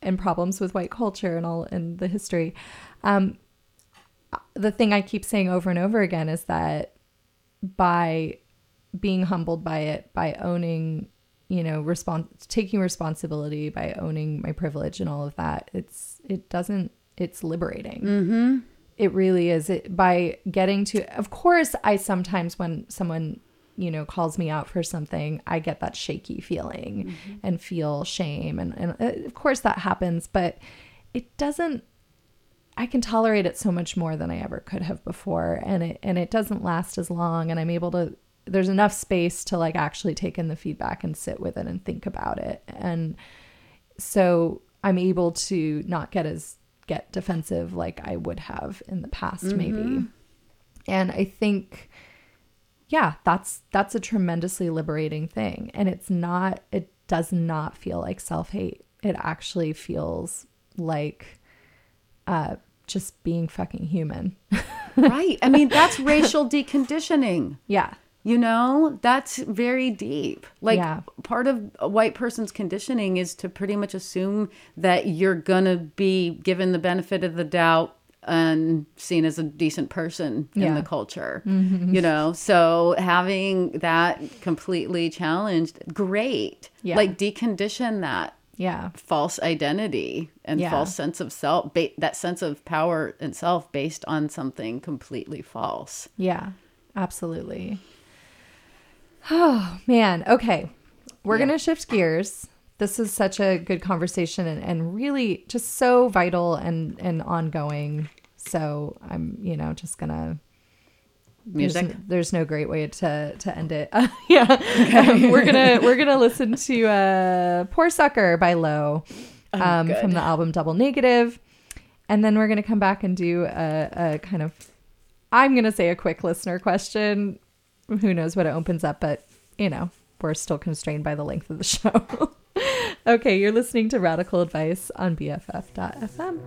and problems with white culture and all and the history. Um the thing I keep saying over and over again is that by being humbled by it, by owning, you know, respons taking responsibility, by owning my privilege and all of that, it's it doesn't it's liberating. Mm-hmm. It really is. It by getting to. Of course, I sometimes when someone you know calls me out for something, I get that shaky feeling and feel shame, and and uh, of course that happens, but it doesn't I can tolerate it so much more than I ever could have before and it and it doesn't last as long and I'm able to there's enough space to like actually take in the feedback and sit with it and think about it. And so I'm able to not get as get defensive like I would have in the past maybe. And I think yeah that's that's a tremendously liberating thing. And it's not it does not feel like self-hate. It actually feels like uh just being fucking human. Right. I mean that's racial deconditioning. Yeah you know that's very deep like Yeah. part of a white person's conditioning is to pretty much assume that you're gonna be given the benefit of the doubt and seen as a decent person in the culture mm-hmm. you know so having that completely challenged great Yeah. like decondition that yeah false identity and Yeah. false sense of self ba- that sense of power and self based on something completely false Yeah, absolutely. Oh, man. Okay. We're Yeah. going to shift gears. This is such a good conversation and, and really just so vital and, and ongoing. So I'm, you know, just going to. music There's, there's no great way to, to end it. yeah. Um, we're to we're to listen to uh Poor Sucker by Low um, good. from the album Double And then we're to come back and do a, a kind of I'm to say a quick listener question. Who knows what it opens up, but you know, we're still constrained by the length of the show. okay, you're listening to Radical Advice on BFF.fm.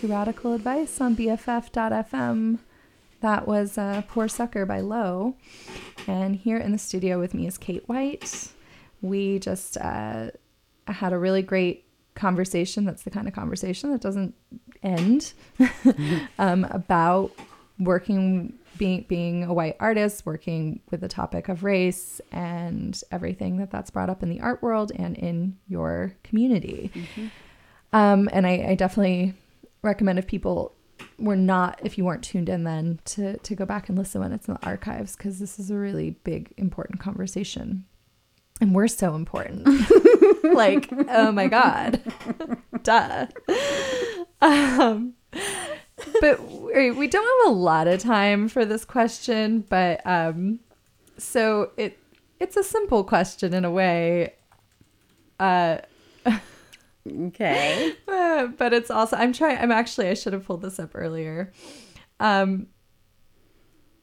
to Radical Advice on BFF.fm. That was uh, Poor Sucker by Low. And here in the studio with me is Cate White. We just uh, had a really great conversation. That's the kind of conversation that doesn't end um, about working, being, being a white artist, working with the topic of race and everything that that's brought up in the art world and in your community. Um, and I, I definitely recommend if people were not, if you weren't tuned in then, to to go back and listen when it's in the archives because this is a really big, important conversation, and we're so important. like, oh my god, duh. Um, but we, don't have a lot of time for this question, but um, so it it's a simple question in a way. Uh, Okay. But it's also I'm trying I'm actually I should have pulled this up earlier. Um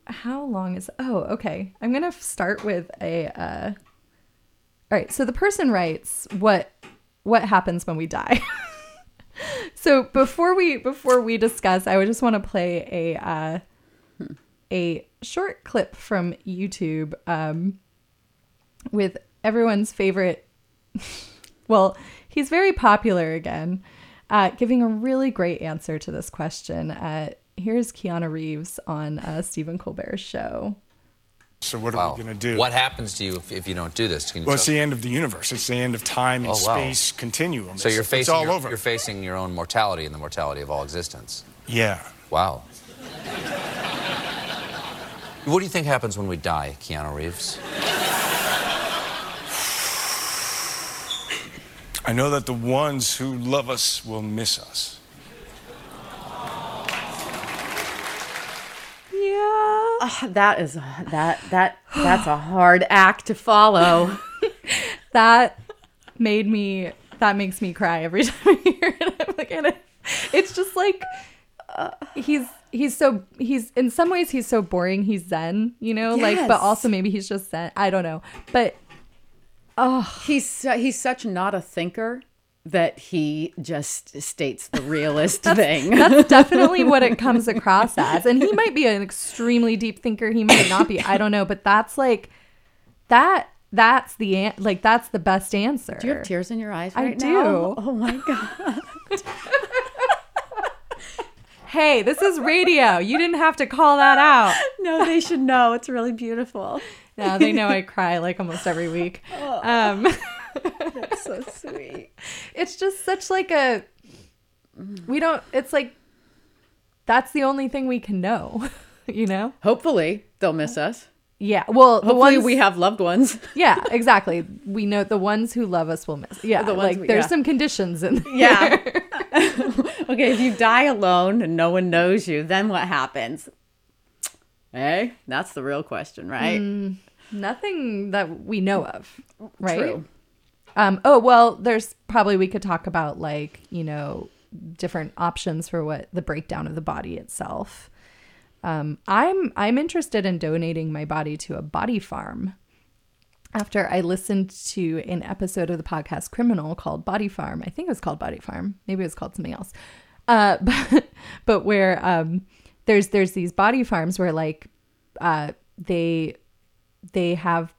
how long is Oh, okay. I'm going to start with a uh All right, so the person writes what what happens when we die. so before we before we discuss, I would just want to play a uh a short clip from YouTube um with everyone's favorite well, he's very popular again, uh, giving a really great answer to this question. Uh, here's Keanu Reeves on uh, Stephen Colbert's show. So what are Wow. we going to do? What happens to you if, if you don't do this? Can you Well, it's the end of the universe. It's the end of time and Oh, wow. space continuum. so you're It's- facing It's all your, over. you're facing your own mortality and the mortality of all existence. yeah. Wow. what do you think happens when we die, Keanu Reeves? I know that the ones who love us will miss us. Yeah. Ah, that is a, that that that's a hard act to follow. That made me, that makes me cry every time I hear it. I'm like, and it, it's just like, uh, he's he's so he's in some ways he's so boring he's zen you know like but also maybe he's just zen i don't know but He's su- he's such not a thinker that he just states the realist thing. that's definitely what it comes across as and he might be an extremely deep thinker he might not be i don't know but that's like that that's the an- like that's the best answer Do you have tears in your eyes right now? I do. now? Oh my god. hey this is radio you didn't have to call that out No, they should know. It's really beautiful. Now they know i cry like almost every week um So sweet. it's just such like a we don't it's like that's the only thing we can know you know Hopefully they'll miss us. yeah well the Hopefully ones we have loved ones. yeah exactly we know the ones who love us will miss yeah The ones like we- there's yeah. some conditions in Yeah. okay, if you die alone and no one knows you, then what happens? Hey, that's the real question, right? nothing that we know of right? True. um oh well there's probably we could talk about like you know different options for what the breakdown of the body itself. Um i'm i'm interested in donating my body to a body farm after i listened to an episode of the podcast criminal called body farm. I think it was called body farm. Maybe it was called something else. Uh but but where um there's there's these body farms where like uh they they have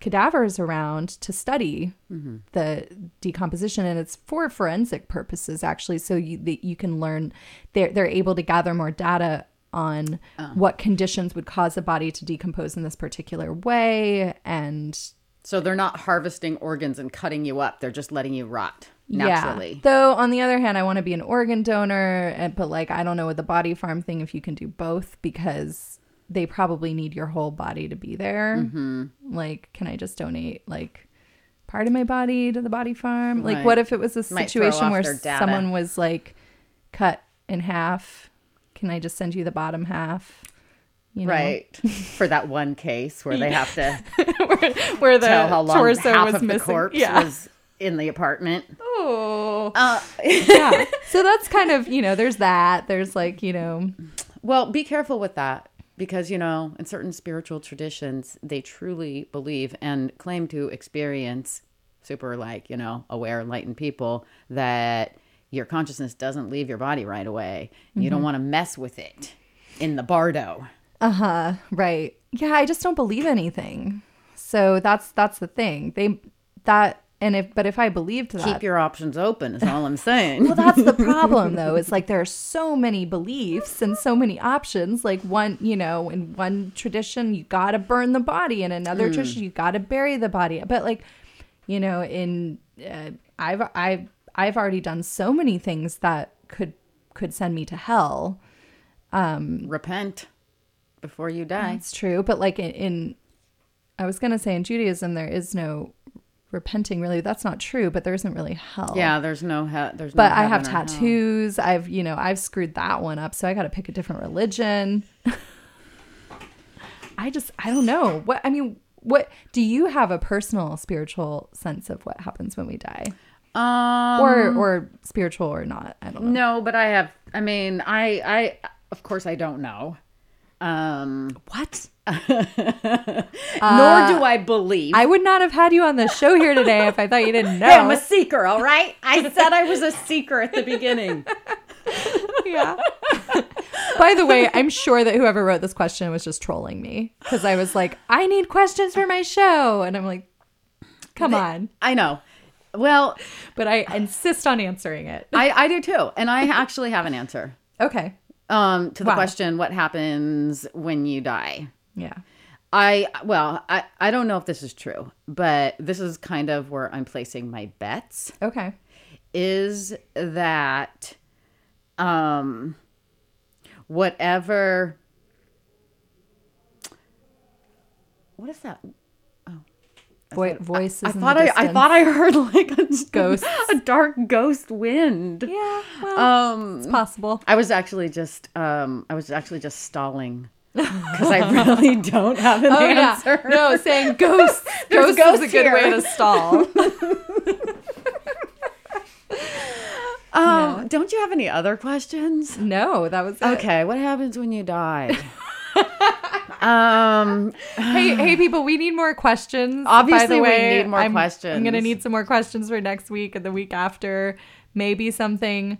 cadavers around to study the decomposition and it's for forensic purposes actually so you that you can learn they're they're able to gather more data on what conditions would cause a body to decompose in this particular way and So they're not harvesting organs and cutting you up. They're just letting you rot naturally. yeah though on the other hand i want to be an organ donor and but like i don't know with the body farm thing if you can do both because they probably need your whole body to be there Mm-hmm. like can i just donate like part of my body to the body farm like Right. what if it was a situation where someone was like cut in half can i just send you the bottom half you know? Right. For that one case where they have to where the tell how long torso half was of the missing corpse yeah was in the apartment. oh Uh, yeah so that's kind of you know there's that there's like you know Well, be careful with that because, you know, in certain spiritual traditions, they truly believe and claim to experience super, like, you know, aware, enlightened people that your consciousness doesn't leave your body right away. You Mm-hmm. don't want to mess with it in the bardo. Uh-huh. Right. Yeah, I just don't believe anything. So that's that's the thing. They that and if but if I believed that Keep your options open, is all I'm saying. well that's the problem though. It's like there are so many beliefs and so many options. Like one, you know, in one tradition you got to burn the body, in another tradition you got to bury the body. But like, you know, in uh, I've I've I've already done so many things that could could send me to hell. Um Repent before you die. It's true, but like in, in I was gonna say in Judaism there is no repenting really. That's not true, but there isn't really hell. Yeah, there's no hell there's no But I have tattoos. I've you know I've screwed that one up, so I got to pick a different religion. I just I don't know what I mean. What do you have a personal spiritual sense of what happens when we die, Um, or or spiritual or not? I don't know. No, but I have. I mean, I, I, of course, I don't know. Um, What? nor do I believe. I would not have had you on the show here today if I thought you didn't know. Hey, I'm a seeker, all right? I said I was a seeker at the beginning. Yeah. By the way, I'm sure that whoever wrote this question was just trolling me because I was like, I need questions for my show. And I'm like, come on. I know. Well, But I insist on answering it. I, I do too, and I actually have an answer Okay. Um, to the Wow. question: What happens when you die? Yeah. I well, I, I don't know if this is true, but this is kind of where I'm placing my bets. Okay. is that um whatever what is that Vo- voices. I in thought I, I thought I heard like a ghost, a dark ghost wind. Yeah. Well, Um, it's possible. I was actually just um, I was actually just stalling because I really don't have an Oh answer. yeah. No, saying ghosts. There's ghosts, is a good here. way to stall. Um, don't you have any other questions? No, that was it. Okay, what happens when you die? Um, Hey, hey, people, we need more questions. Obviously, by the we need more I'm, I'm gonna need some more questions for next week and the week after. Maybe something,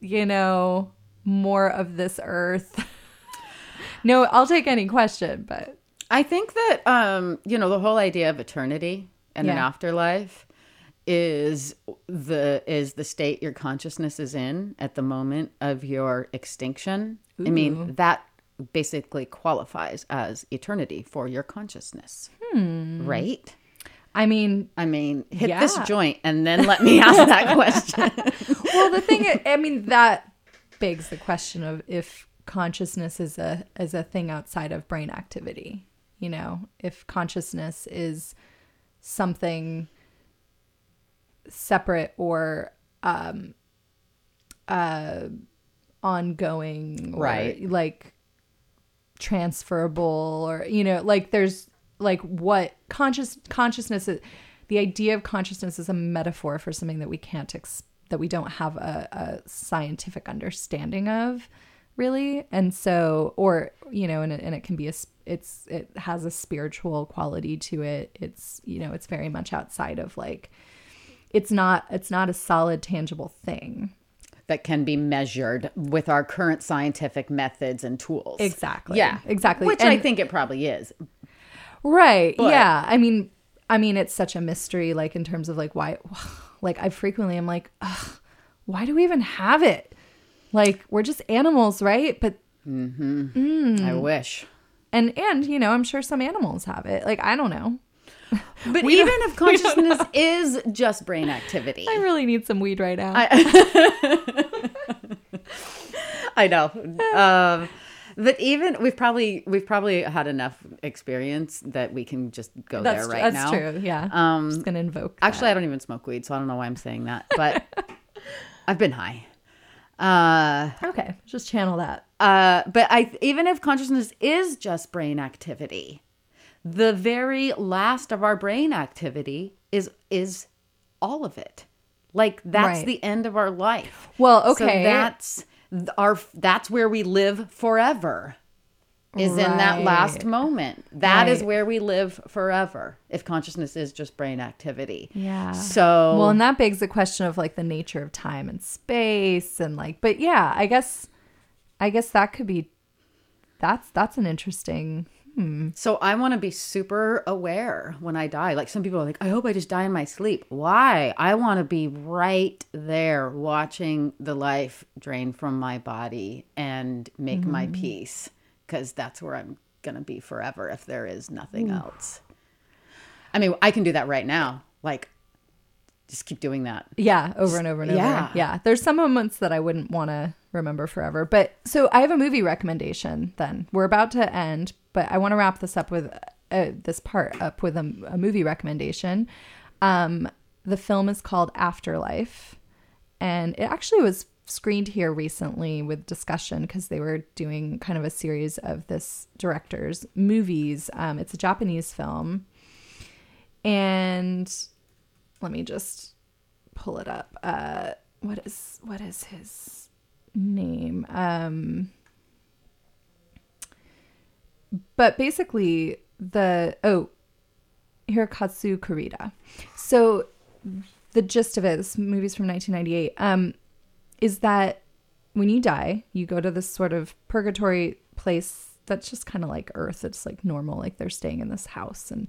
you know, more of this earth. no, I'll take any question, but I think that um, you know the whole idea of eternity and an afterlife is the is the state your consciousness is in at the moment of your extinction. I mean that basically qualifies as eternity for your consciousness, right? I mean, I mean, hit this joint and then let me ask that question. well, the thing, is, I mean, that begs the question of if consciousness is a is a thing outside of brain activity. You know, if consciousness is something separate or um uh ongoing or Right. like transferable or you know like there's like what conscious consciousness is the idea of consciousness is a metaphor for something that we can't ex- that we don't have a, a scientific understanding of really. And so or you know and it, and it can be a it's it has a spiritual quality to it. It's you know it's very much outside of like it's not it's not a solid tangible thing that can be measured with our current scientific methods and tools. Exactly. Yeah. Exactly. Which I think it probably is. Right. But- yeah. I mean, I mean, it's such a mystery, like in terms of like why, like I frequently am like, Ugh, why do we even have it? Like we're just animals, right? But mm-hmm. mm. I wish. and and you know, I'm sure some animals have it. Like I don't know. But We even if consciousness is just brain activity, I really need some weed right now. I know. Um, but even we've probably we've probably had enough experience that we can just go that's there right that's now. That's true. Yeah. Um, just gonna invoke. Actually, I don't even smoke weed, so I don't know why I'm saying that. But I've been high. Uh, okay, just channel that. uh, but I even if consciousness is just brain activity, the very last of our brain activity is is all of it. Like that's Right. the end of our life. Well, So okay. that's our that's where we live forever. Is in that last moment. That is Right. where we live forever. If consciousness is just brain activity. Yeah. So Well, and that begs the question of like the nature of time and space and like but yeah, I guess I guess that could be that's that's an interesting Hmm. So I want to be super aware when I die. Like some people are like, I hope I just die in my sleep. Why? I want to be right there watching the life drain from my body and make my hmm. peace because that's where I'm going to be forever if there is nothing hmm. else. I mean, I can do that right now. Like, just keep doing that. Yeah, over and over and over. Yeah. Yeah. There's some moments that I wouldn't want to remember forever. But so I have a movie recommendation then. We're about to end, but I want to wrap this up with uh, this part up with a, a movie recommendation. Um, the film is called Afterlife, and it actually was screened here recently with discussion because they were doing kind of a series of this director's movies. Um, it's a Japanese film. And let me just pull it up. Uh, what is what is his name? Um, but basically, the oh, Hirokazu Kore-eda. So the gist of it, this movie's from 1998, um, is that when you die, you go to this sort of purgatory place that's just kind of like Earth. It's like normal, like they're staying in this house, and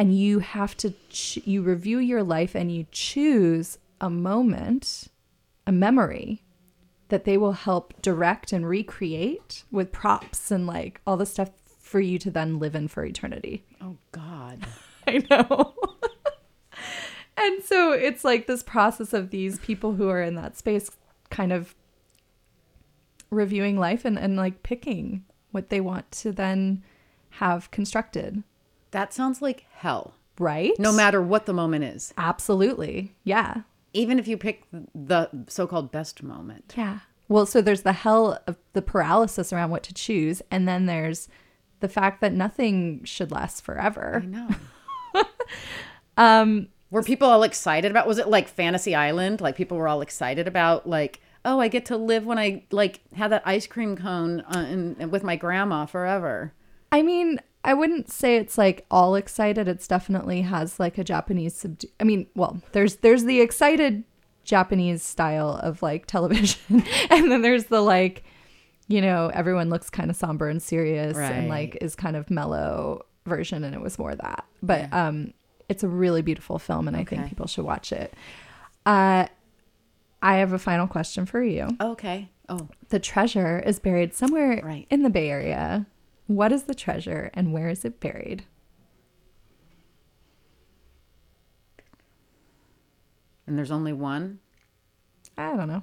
and you have to ch- you review your life and you choose a moment, a memory that they will help direct and recreate with props and like all the stuff for you to then live in for eternity. Oh, God. I know. and so it's like this process of these people who are in that space kind of reviewing life and, and like picking what they want to then have constructed. That sounds like hell, Right? no matter what the moment is. Absolutely. Yeah. Even if you pick the so called best moment. Yeah. Well, so there's the hell of the paralysis around what to choose. And then there's the fact that nothing should last forever. I know. um, Were people all excited about? Was it like Fantasy Island? Like people were all excited about like, oh, I get to live when I like have that ice cream cone uh, in, in- with my grandma forever. I mean, I wouldn't say it's like all excited. It's definitely has like a Japanese subdu- I mean, well, there's there's the excited Japanese style of like television, and then there's the like, you know, everyone looks kind of somber and serious and like is kind of mellow version, and it was more that. But um, it's a really beautiful film, and I think people should watch it. Uh, I have a final question for you. Okay. Oh, The treasure is buried somewhere Right. in the Bay Area. What is the treasure and where is it buried? and there's only one. I don't know.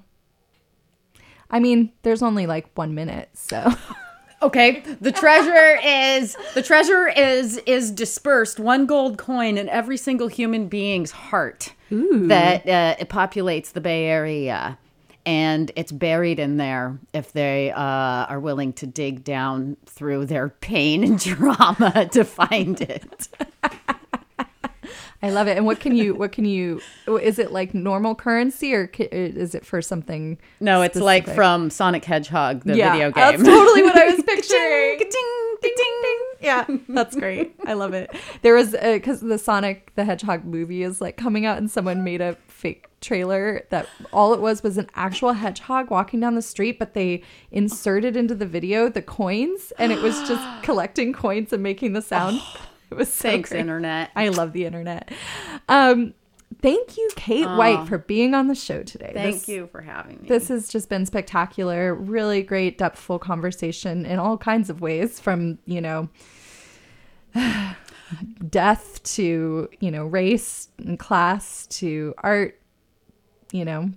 I mean, there's only like one minute, so Okay, the treasure is the treasure is is dispersed one gold coin in every single human being's heart that uh, it populates the Bay Area, and it's buried in there if they uh, are willing to dig down through their pain and trauma to find it. I love it. And what can you? What can you? Is it like normal currency or is it for something? No, it's like from Sonic Hedgehog, the yeah, video game. That's totally what I was picturing. Ka-ting, ka-ting. yeah, that's great. I love it. There was because the Sonic the Hedgehog movie is like coming out, and someone made a fake trailer that all it was was an actual hedgehog walking down the street, but they inserted into the video the coins, and it was just collecting coins and making the sound. It was so Thanks, great. internet. I love the internet. Um, thank you, Cate White, for being on the show today. Thank This- you for having me. this has just been spectacular. Really great, depthful conversation in all kinds of ways from, you know, death to, you know, race and class to art, you know.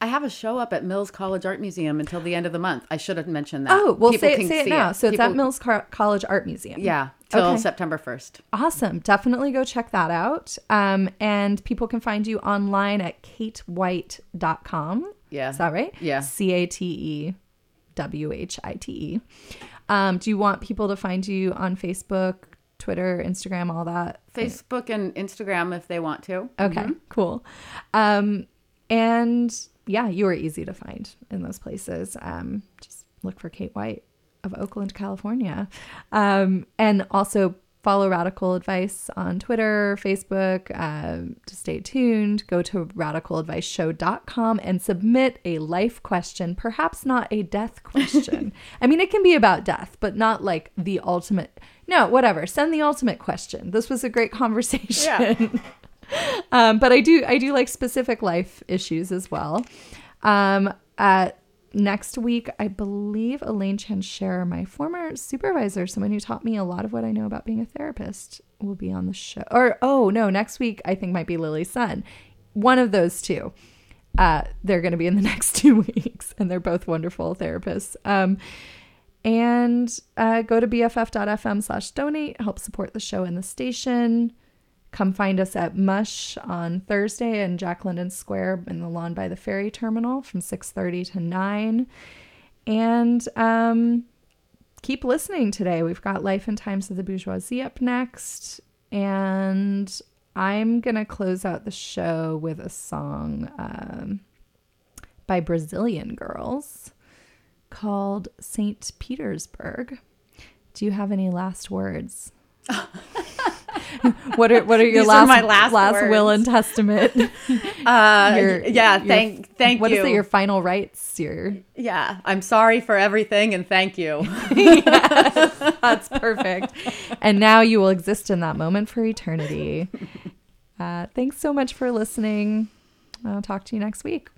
I have a show up at Mills College Art Museum until the end of the month. I should have mentioned that. Oh, well, People say, it, say it see now. So it's at Mills Car- College Art Museum. Yeah, till Okay. September 1st. Awesome. Definitely go check that out. Um, and people can find you online at catewhite.com. Yeah. Is that right? Yeah. C A T E W H I T E. Um, do you want people to find you on Facebook, Twitter, Instagram, all that? Facebook and Instagram if they want to. Okay, cool. Um, and yeah, you are easy to find in those places. Um, just look for Cate White of Oakland, California. Um, and also follow Radical Advice on Twitter, Facebook. Um, to stay tuned, go to radicaladviceshow.com and submit a life question, perhaps not a death question. I mean, it can be about death, but not like the ultimate. No, whatever. Send the ultimate question. This was a great conversation. um, but I do I do like specific life issues as well. Um, uh, next week, I believe Elaine Chancher, my former supervisor, someone who taught me a lot of what I know about being a therapist, will be on the show. Or oh no, next week I think might be Lily's son. One of those two. Uh, they're going to be in the next two weeks, and they're both wonderful therapists. Um, and uh, go to bff.fm slash donate, help support the show and the station. Come find us at Mush on Thursday in Jack London Square in the lawn by the ferry terminal from 6.30 to 9. And um, keep listening today. We've got Life and Times of the Bourgeoisie up next. And I'm to close out the show with a song um, by Brazilian Girls called St. Petersburg. Do you have any last words? what are what are your These are last my last will words. and testament? Uh, Your- yeah, your- thank thank What you. is it? Your final rights? Your yeah, I'm sorry for everything and thank you. that's perfect. and now you will exist in that moment for eternity. Uh, thanks so much for listening. I'll talk to you next week.